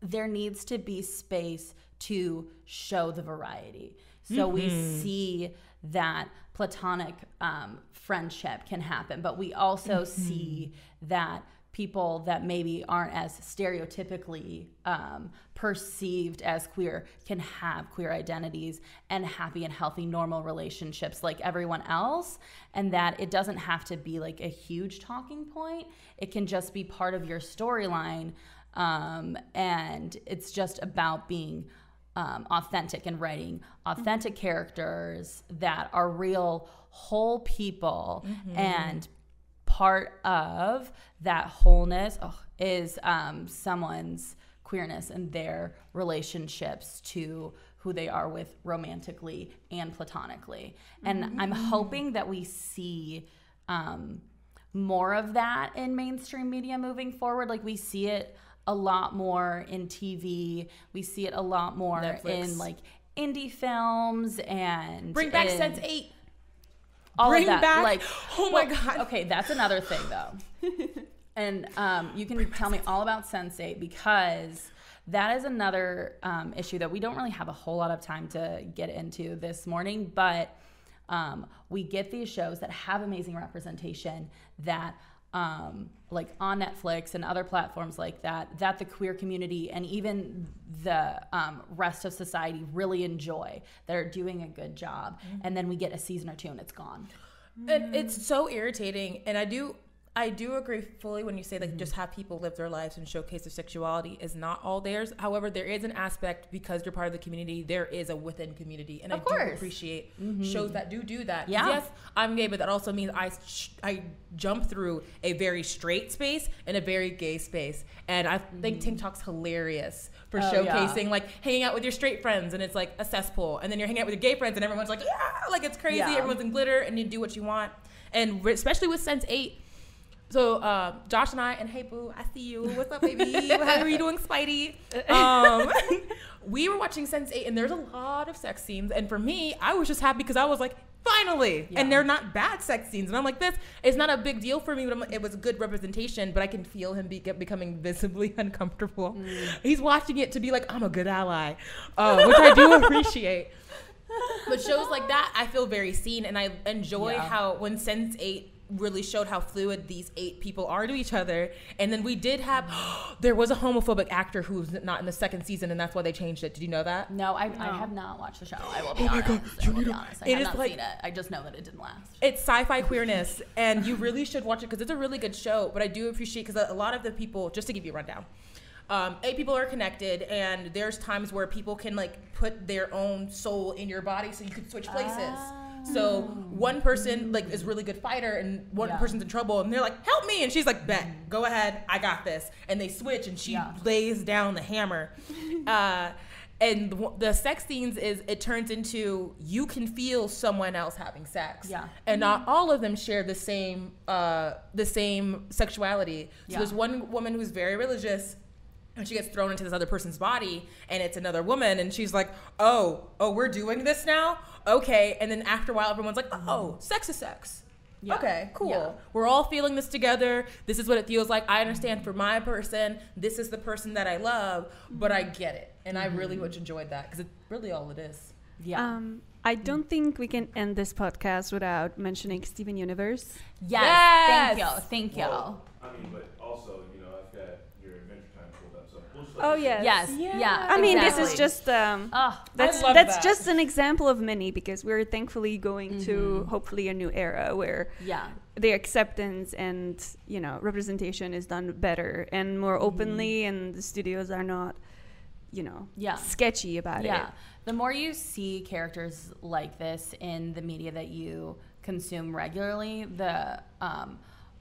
there needs to be space to show the variety. So we see that platonic um, friendship can happen, but we also see that people that maybe aren't as stereotypically um, perceived as queer can have queer identities and happy and healthy normal relationships like everyone else and that it doesn't have to be like a huge talking point. It can just be part of your storyline um, and it's just about being um, authentic and writing authentic characters that are real whole people and part of that wholeness ugh, is um, someone's queerness and their relationships to who they are with romantically and platonically and i'm hoping that we see um, more of that in mainstream media moving forward. Like we see it a lot more in TV. We see it a lot more Netflix. in like indie films and bring back in Sense8 all bring of that. back- like oh my well, God. Okay, that's another thing though. and um, you can tell me all about Sense8 because that is another um, issue that we don't really have a whole lot of time to get into this morning, but um, we get these shows that have amazing representation that um, like on Netflix and other platforms like that, that the queer community and even the um, rest of society really enjoy, that are doing a good job. And then we get a season or two and it's gone. and it's so irritating and i do I do agree fully when you say Mm-hmm. like just have people live their lives and showcase their sexuality is not all theirs. However, there is an aspect because you're part of the community. There is a within community, and Of I course. Mm-hmm. do appreciate shows that do do that. Yeah. Yes, I'm gay, but that also means I sh- I jump through a very straight space and a very gay space, and I think TikTok's hilarious for Mm-hmm. Oh, yeah. showcasing like hanging out with your straight friends and it's like a cesspool, and then you're hanging out with your gay friends and everyone's like yeah, like it's crazy. Yeah. Everyone's in glitter, and you do what you want, and re- especially with Sense8. So uh, Josh and I and hey boo, I see you. What's up, baby? How are you doing, Spidey? Um, we were watching Sense8, and there's a lot of sex scenes. And for me, I was just happy because I was like, finally. Yeah. And they're not bad sex scenes. And I'm like, this is not a big deal for me, but I'm, like, it was a good representation. But I can feel him be, get, becoming visibly uncomfortable. Mm. He's watching it to be like, I'm a good ally, uh, which I do appreciate. But shows like that, I feel very seen, and I enjoy Yeah. how when Sense8 really showed how fluid these eight people are to each other. And then we did have there was a homophobic actor who's not in the second season, and that's why they changed it. Did you know that? No, I, I have not watched the show. I will be Oh my. God, you will need to- honest. I it have is not like- seen it. I just know that it didn't last. It's sci-fi queerness, and you really should watch it because it's a really good show. But I do appreciate because a, a lot of the people, just to give you a rundown, um, eight people are connected, and there's times where people can like put their own soul in your body, so you could switch places. So one person like is really good fighter, and one Yeah. person's in trouble, and they're like, "Help me!" And she's like, "Bet, go ahead, I got this." And they switch, and she Yeah. lays down the hammer. Uh, and the, the sex scenes is it turns into you can feel someone else having sex Yeah. and not all of them share the same uh, the same sexuality. So Yeah. there's one woman who's very religious, and she gets thrown into this other person's body, and it's another woman, and she's like, "Oh, oh, we're doing this now, okay." And then after a while, everyone's like, "Oh, sex is sex." Yeah. Okay, cool. Yeah. We're all feeling this together. This is what it feels like. I understand for my person, this is the person that I love, but I get it. And I really much enjoyed that because it's really all it is. Yeah. Um, I don't think we can end this podcast without mentioning Steven Universe. yes. Thank Yes. you. Thank you. Well, I mean, but also, you know, I've got your Adventure Time pulled up, so we'll just Oh let yes. yes. Yeah. I mean, this is just um, Oh, that's that's that. just an example of many because we're thankfully going to hopefully a new era where yeah. the acceptance and you know representation is done better and more openly, and the studios are not, you know, Yeah. sketchy about Yeah. it. Yeah. The more you see characters like this in the media that you consume regularly, the um,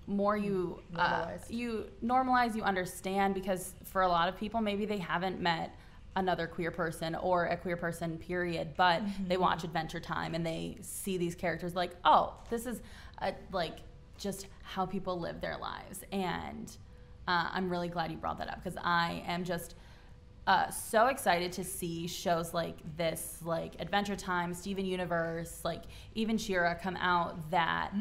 more you uh, you normalize, you understand. Because for a lot of people, maybe they haven't met another queer person or a queer person, period. But they watch Adventure Time and they see these characters like, oh, this is uh like just how people live their lives. And uh, I'm really glad you brought that up because I am just uh, so excited to see shows like this, like Adventure Time, Steven Universe, like even She-Ra come out that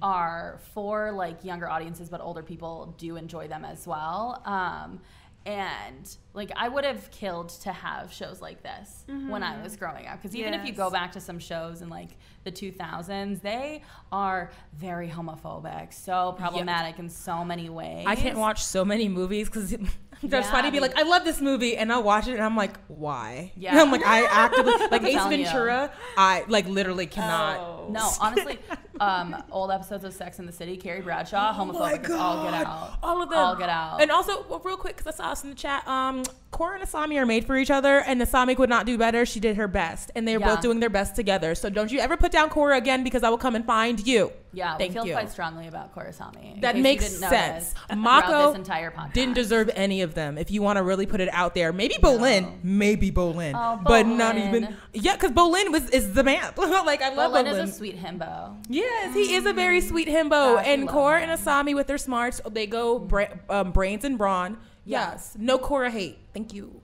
are for like younger audiences, but older people do enjoy them as well. Um, and like I would have killed to have shows like this when I mm-hmm. was growing up. Because even if you go back to some shows in like the 2000s, they are very homophobic, so problematic in so many ways. I can't watch so many movies because just Yeah, funny be I mean- like, I love this movie, and I'll watch it, and I'm like, why? Yeah. I'm like, I actively like Ace telling you. Ventura. I like literally cannot. Oh. No, honestly, um, old episodes of Sex in the City, Carrie Bradshaw, homophobic as all get out. Oh All of them. All get out. And also, well, real quick, because I saw us in the chat, um, Korra and Asami are made for each other, and Asami could not do better. She did her best, and they were Yeah. both doing their best together. So don't you ever put down Korra again, because I will come and find you. yeah, Thank we feel you. quite strongly about Korrasami. That makes sense. Mako this entire podcast. didn't deserve any of them. If you want to really put it out there, maybe Bolin, maybe Bolin, Oh, but not even. Yeah, because Bolin was is the man. like I love Bolin Bolin. is a sweet himbo. Yes, he is a very sweet himbo. Gosh, and Korra and Asami with their smarts, they go bra- um, brains and brawn. Yeah. Yes, no Korra hate. Thank you.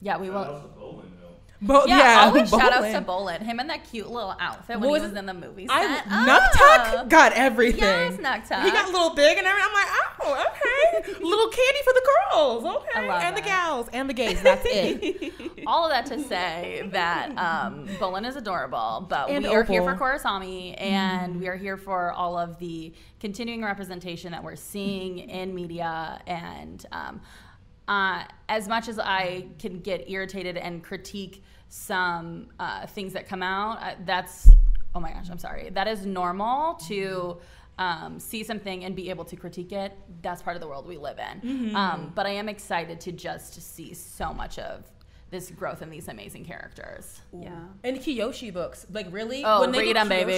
Yeah, we Shout will. outs to Bolin, though. Bo- Yeah, yeah, always shout outs Bolin. to Bolin. Him and that cute little outfit when What he was was in the movie I set. Nuktuk Oh. got everything. Yes, Nuktuk. He got a little big and everything. I'm like, oh, okay. little candy for the girls. Okay. I and the gals and the gays. That's it. All of that to say that um, Bolin is adorable, but And we are here for Opal. Korrasami, and we are here for all of the continuing representation that we're seeing in media. And um, uh, as much as I can get irritated and critique some uh, things that come out, uh, that's oh my gosh, I'm sorry. That is normal to um, see something and be able to critique it, that's part of the world we live in. Mm-hmm. Um, but I am excited to just see so much of this growth in these amazing characters. Yeah. And Kyoshi books, like really, Oh, when they read did 'em, baby.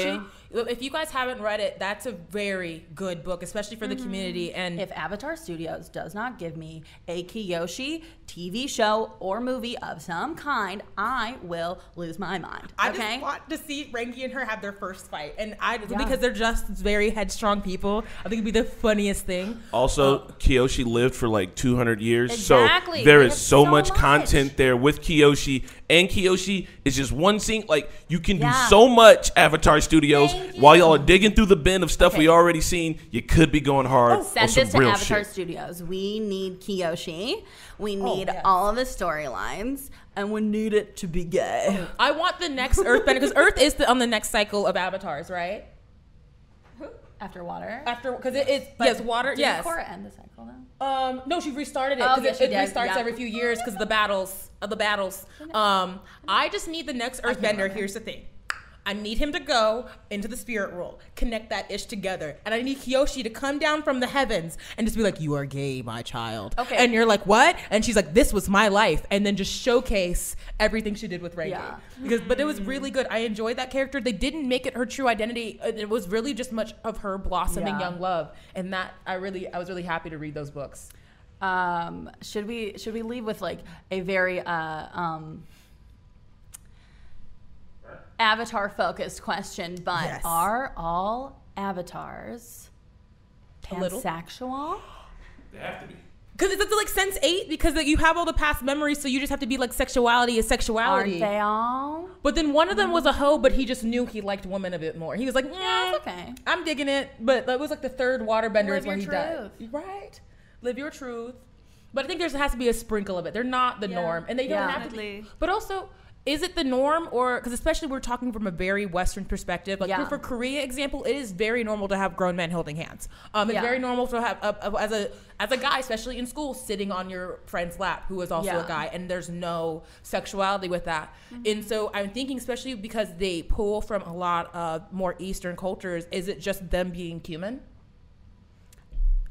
Kyoshi, if you guys haven't read it, that's a very good book, especially for the mm-hmm. community. And If Avatar Studios does not give me a Kyoshi TV show or movie of some kind, I will lose my mind. I okay? just want to see Rangi and her have their first fight, and I Yeah. because they're just very headstrong people. I think it'd be the funniest thing. Also, oh. Kyoshi lived for like 200 years, Exactly. so there We is have so, so much, much. content there with Kyoshi. And Kyoshi is just one scene. Like you can Yeah. do so much, Avatar Studios. Thank While you. y'all are digging through the bin of stuff Okay. we already seen, you could be going hard oh, on Send some this to Avatar shit. Studios. We need Kyoshi. We oh, need yes. all of the storylines, and we need it to be gay. I want the next Earthbender because Earth is the, on the next cycle of avatars, right? After water. After because it is But yes, water. Did Yes. Korra end the cycle though? Um, no, she restarted it Oh, yeah, it, it restarts Yeah. every few years because of the battles of the battles. Um, I just need the next Earthbender. Here's the thing. I need him to go into the spirit world, connect that ish together, and I need Kyoshi to come down from the heavens and just be like, "You are gay, my child." Okay. And you're like, "What?" And she's like, "This was my life," and then just showcase everything she did with Rangi. Yeah. Because, but it was really good. I enjoyed that character. They didn't make it her true identity. It was really just much of her blossoming Yeah. young love, and that I really, I was really happy to read those books. Um, should we should we leave with like a very uh, um, avatar focused question? But Yes. are all avatars A pansexual? They have to be. Because it's like Sense8 because like, you have all the past memories, so you just have to be like sexuality is sexuality. Aren't they all? But then one of them was a hoe, but he just knew he liked women a bit more. He was like, Yeah, yeah, it's okay. I'm digging it. But that was like the third waterbender Live is where he your died. Right. Live your truth. But I think there has to be a sprinkle of it. They're not the Yeah. norm, and they don't Yeah. have to. Definitely. Be. But also, is it the norm, or because especially we're talking from a very Western perspective, like Yeah. for, Korea example, it is very normal to have grown men holding hands. Um, it's Yeah. very normal to have a, a- as a as a guy, especially in school, sitting on your friend's lap who is also Yeah. a guy, and there's no sexuality with that. Mm-hmm. And so I'm thinking, especially because they pull from a lot of more Eastern cultures, is it just them being human?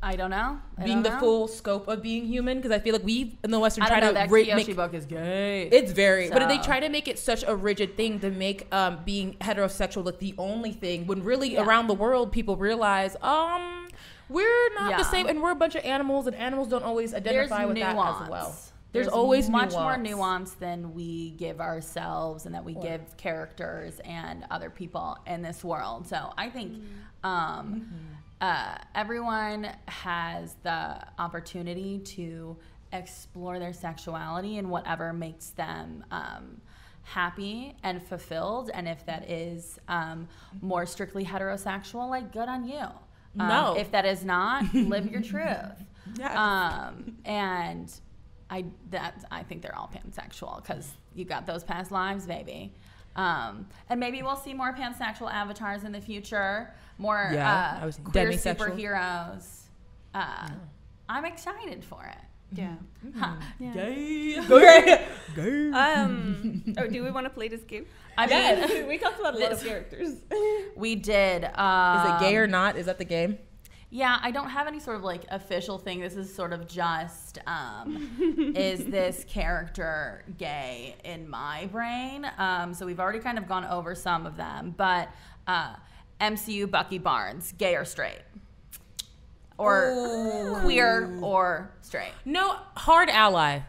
I don't know. I being don't the know. full scope of being human because I feel like we in the Western try know. to Kyoshi make book is gay. it's very, but they try to make it such a rigid thing to make um, being heterosexual like the only thing. When really Yeah. around the world, people realize, um, we're not Yeah. the same, and we're a bunch of animals, and animals don't always There's identify with nuance. that as well. There's, always much more nuance. nuance than we give ourselves and that we give characters and other people in this world. So I think Mm-hmm. um, uh, everyone has the opportunity to explore their sexuality and whatever makes them um, happy and fulfilled. And if that is um, more strictly heterosexual, like good on you. Um, No. If that is not, live your truth. Yes. Um, and I that I think they're all pansexual because you got those past lives, baby. Um, and maybe we'll see more pansexual avatars in the future. More Yeah, uh, I was queer demisexual. superheroes. Uh, I'm excited for it. Yeah. Huh. Yeah. Um. oh, do we want to play this game? I mean, we talked about a lot of characters. we did. Um, Is it gay or not? Is that the game? Yeah, I don't have any sort of like official thing. This is sort of just um, is this character gay in my brain? Um, so we've already kind of gone over some of them, but uh, MCU Bucky Barnes, gay or straight, or queer or straight. No, hard ally.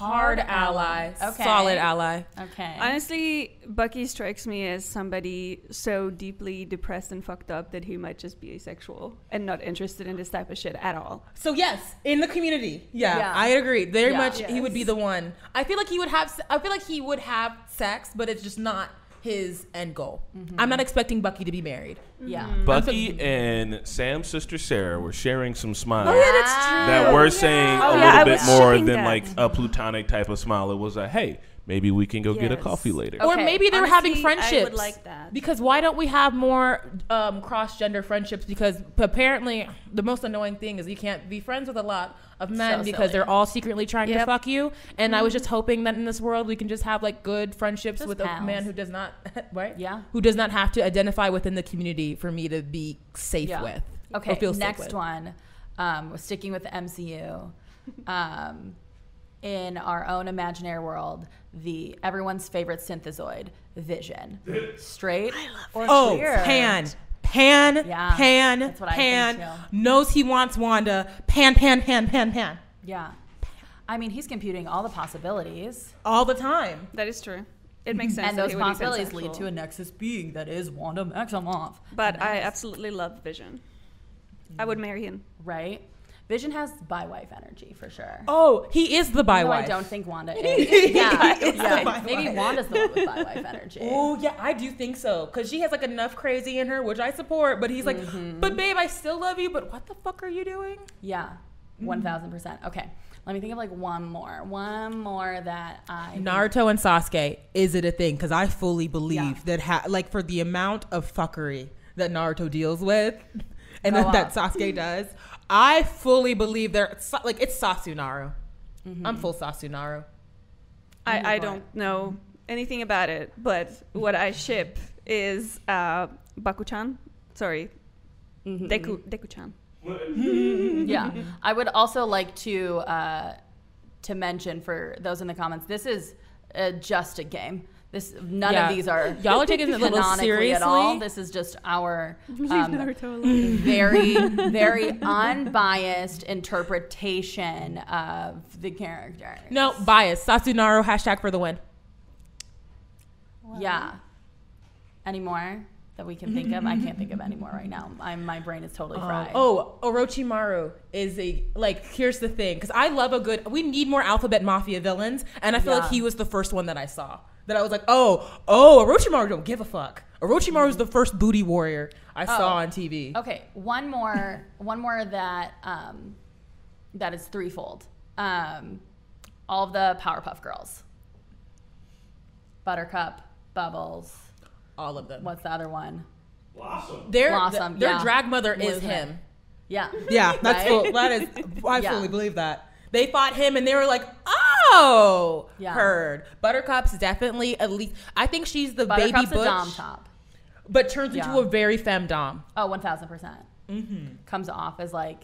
Hard, ally. Okay. Solid ally. Okay. Honestly, Bucky strikes me as somebody so deeply depressed and fucked up that he might just be asexual and not interested in this type of shit at all. So yes, in the community, yeah, Yeah. I agree. Very Yeah. much, he would be the one. I feel like he would have. I feel like he would have sex, but it's just not his end goal. I'm not expecting Bucky to be married. yeah. Mm-hmm. Bucky and Sam's sister Sarah were sharing some smiles Oh yeah, that's true. that were saying Oh, a yeah, I little bit more than that. like a plutonic type of smile. It was a hey, maybe we can go get a coffee later. Okay, or maybe they were having honestly, I would friendships. like that. Because why don't we have more um, cross gender friendships? Because apparently the most annoying thing is you can't be friends with a lot of men So because silly. they're all secretly trying to fuck you. And I was just hoping that in this world we can just have like good friendships Just with a man who does not right Yeah. who does not have to identify within the community for me to be safe Yeah. with. or Okay, feel safe next with. one. Um, we're sticking with the MCU. Um, in our own imaginary world, the everyone's favorite synthezoid, Vision. Straight or Oh, queer? Pan. Pan, Yeah, Pan, that's what I Pan, think, knows he wants Wanda. Pan, Pan, Pan, Pan, Pan. Yeah. I mean, he's computing all the possibilities, All the time. That is true. It makes sense. and that those he would be possibilities lead to a Nexus being that is Wanda Maximoff. But I absolutely love Vision. I would marry him. right. Vision has bi wife energy for sure. Oh, he is the bi wife. I don't think Wanda is. yeah, is yeah. Maybe Wanda's the one with bi wife energy. Oh yeah, I do think so. Cause she has like enough crazy in her, which I support. But he's like, Mm-hmm. but babe, I still love you. But what the fuck are you doing? Yeah, Mm. one thousand percent. Okay, let me think of like one more, one more that I Naruto and Sasuke, is it a thing? Because I fully believe Yeah. that, ha- like, for the amount of fuckery that Naruto deals with, and that, that. Sasuke does, I fully believe they're like it's Sasunaru. Mm-hmm. I'm full Sasunaru. I, I don't know anything about it, but what I ship is uh, Bakuchan. Sorry, Mm-hmm. Deku Deku-chan. yeah, I would also like to uh, to mention for those in the comments, this is uh, just a game. This none Yeah. of these are Y'all are taking it a little canonically at all. This is just our um, very very unbiased interpretation of the character. No bias. Sasunaru hashtag for the win. Yeah. Any more that we can think of? I can't think of any more right now. I'm, my brain is totally fried. Oh, Orochimaru is a like. Here's the thing, because I love a good. We need more Alphabet Mafia villains, and I feel Yeah. like he was the first one that I saw. That I was like, oh, oh, Orochimaru don't give a fuck. Orochimaru was the first booty warrior I saw Oh. on TV. Okay, one more, one more that um, that is threefold. Um, all of the Powerpuff Girls, Buttercup, Bubbles. All of them. What's the other one? Their Blossom, their yeah. drag mother is Losing it. him. Yeah, Yeah, that's Right? full, that is. I Yeah. fully believe that. They fought him, and they were like, "Oh, Yeah. heard." Buttercup's definitely at least. I think she's the baby a butch, dom top. but turns into a very fem femdom. Oh, one thousand percent. Mm-hmm. Comes off as like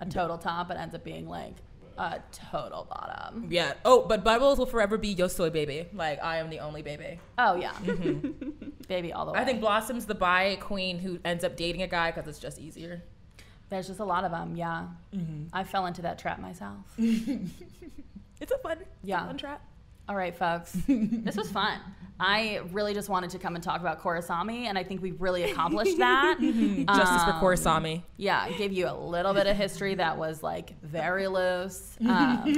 a total top, but ends up being like a total bottom. Yeah. Oh, but Bubbles will forever be your soy baby. Like I am the only baby. Oh yeah, mm-hmm. baby all the way. I think Blossom's the bi queen who ends up dating a guy because it's just easier. There's just a lot of them. Yeah, I fell into that trap myself. It's a fun, Yeah. fun trap. All right, folks. this was fun. I really just wanted to come and talk about Korrasami, and I think we really accomplished that. Justice for Um, Korrasami. Yeah, I gave you a little bit of history that was like very loose. Um,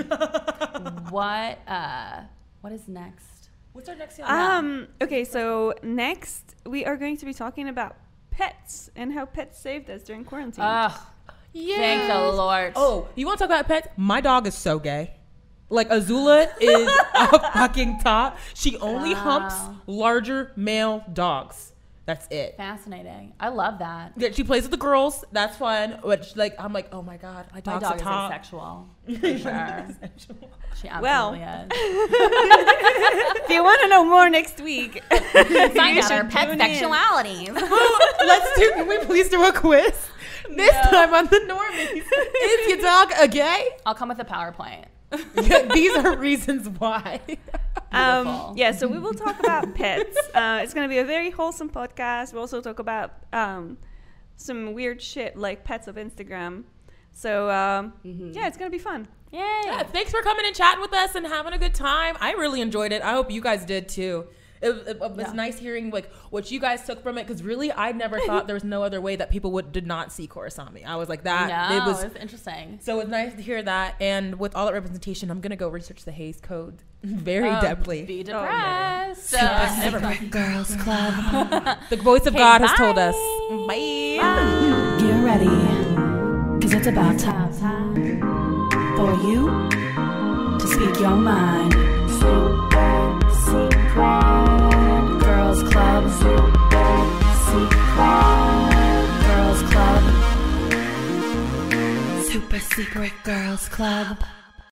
what uh, what is next? What's our next? Um. Okay. So next we are going to be talking about pets and how pets saved us during quarantine. Ugh, yeah. thank the Lord. Oh, you want to talk about pets? My dog is so gay. Like Azula is a fucking top. She only humps ah. larger male dogs. That's it. fascinating. I love that. Yeah, she plays with the girls. That's fun. But like, I'm like, oh my god, my My dog's dog a is top. asexual for sure. She Well. is. if you want to know more next week, Find out our should pet tune in. sexualities. Let's do. Can we please do a quiz? This time on the normies. Is your dog a gay? I'll come with a PowerPoint. These are reasons why. Um, yeah, so we will talk about pets. Uh, it's going to be a very wholesome podcast. We'll also talk about um, some weird shit like pets of Instagram. So um, yeah, it's going to be fun. Yay. Yeah, thanks for coming and chatting with us and having a good time. I really enjoyed it. I hope you guys did too. It, it- it was Yeah. nice hearing like what you guys took from it because really I never thought there was no other way that people would did not see Korrasami. I was like that. no, it was it's interesting. so it's nice to hear that. And with all that representation, I'm gonna go research the Hays Code very Oh, depthly. Be Oh, depressed. Super Uh, Secret Girls Club. the voice of Okay, God has told bye. us. Bye. Get ready, cause it's about time for you to speak your mind. Super secret girls club. Super secret girls club. Super secret girls club.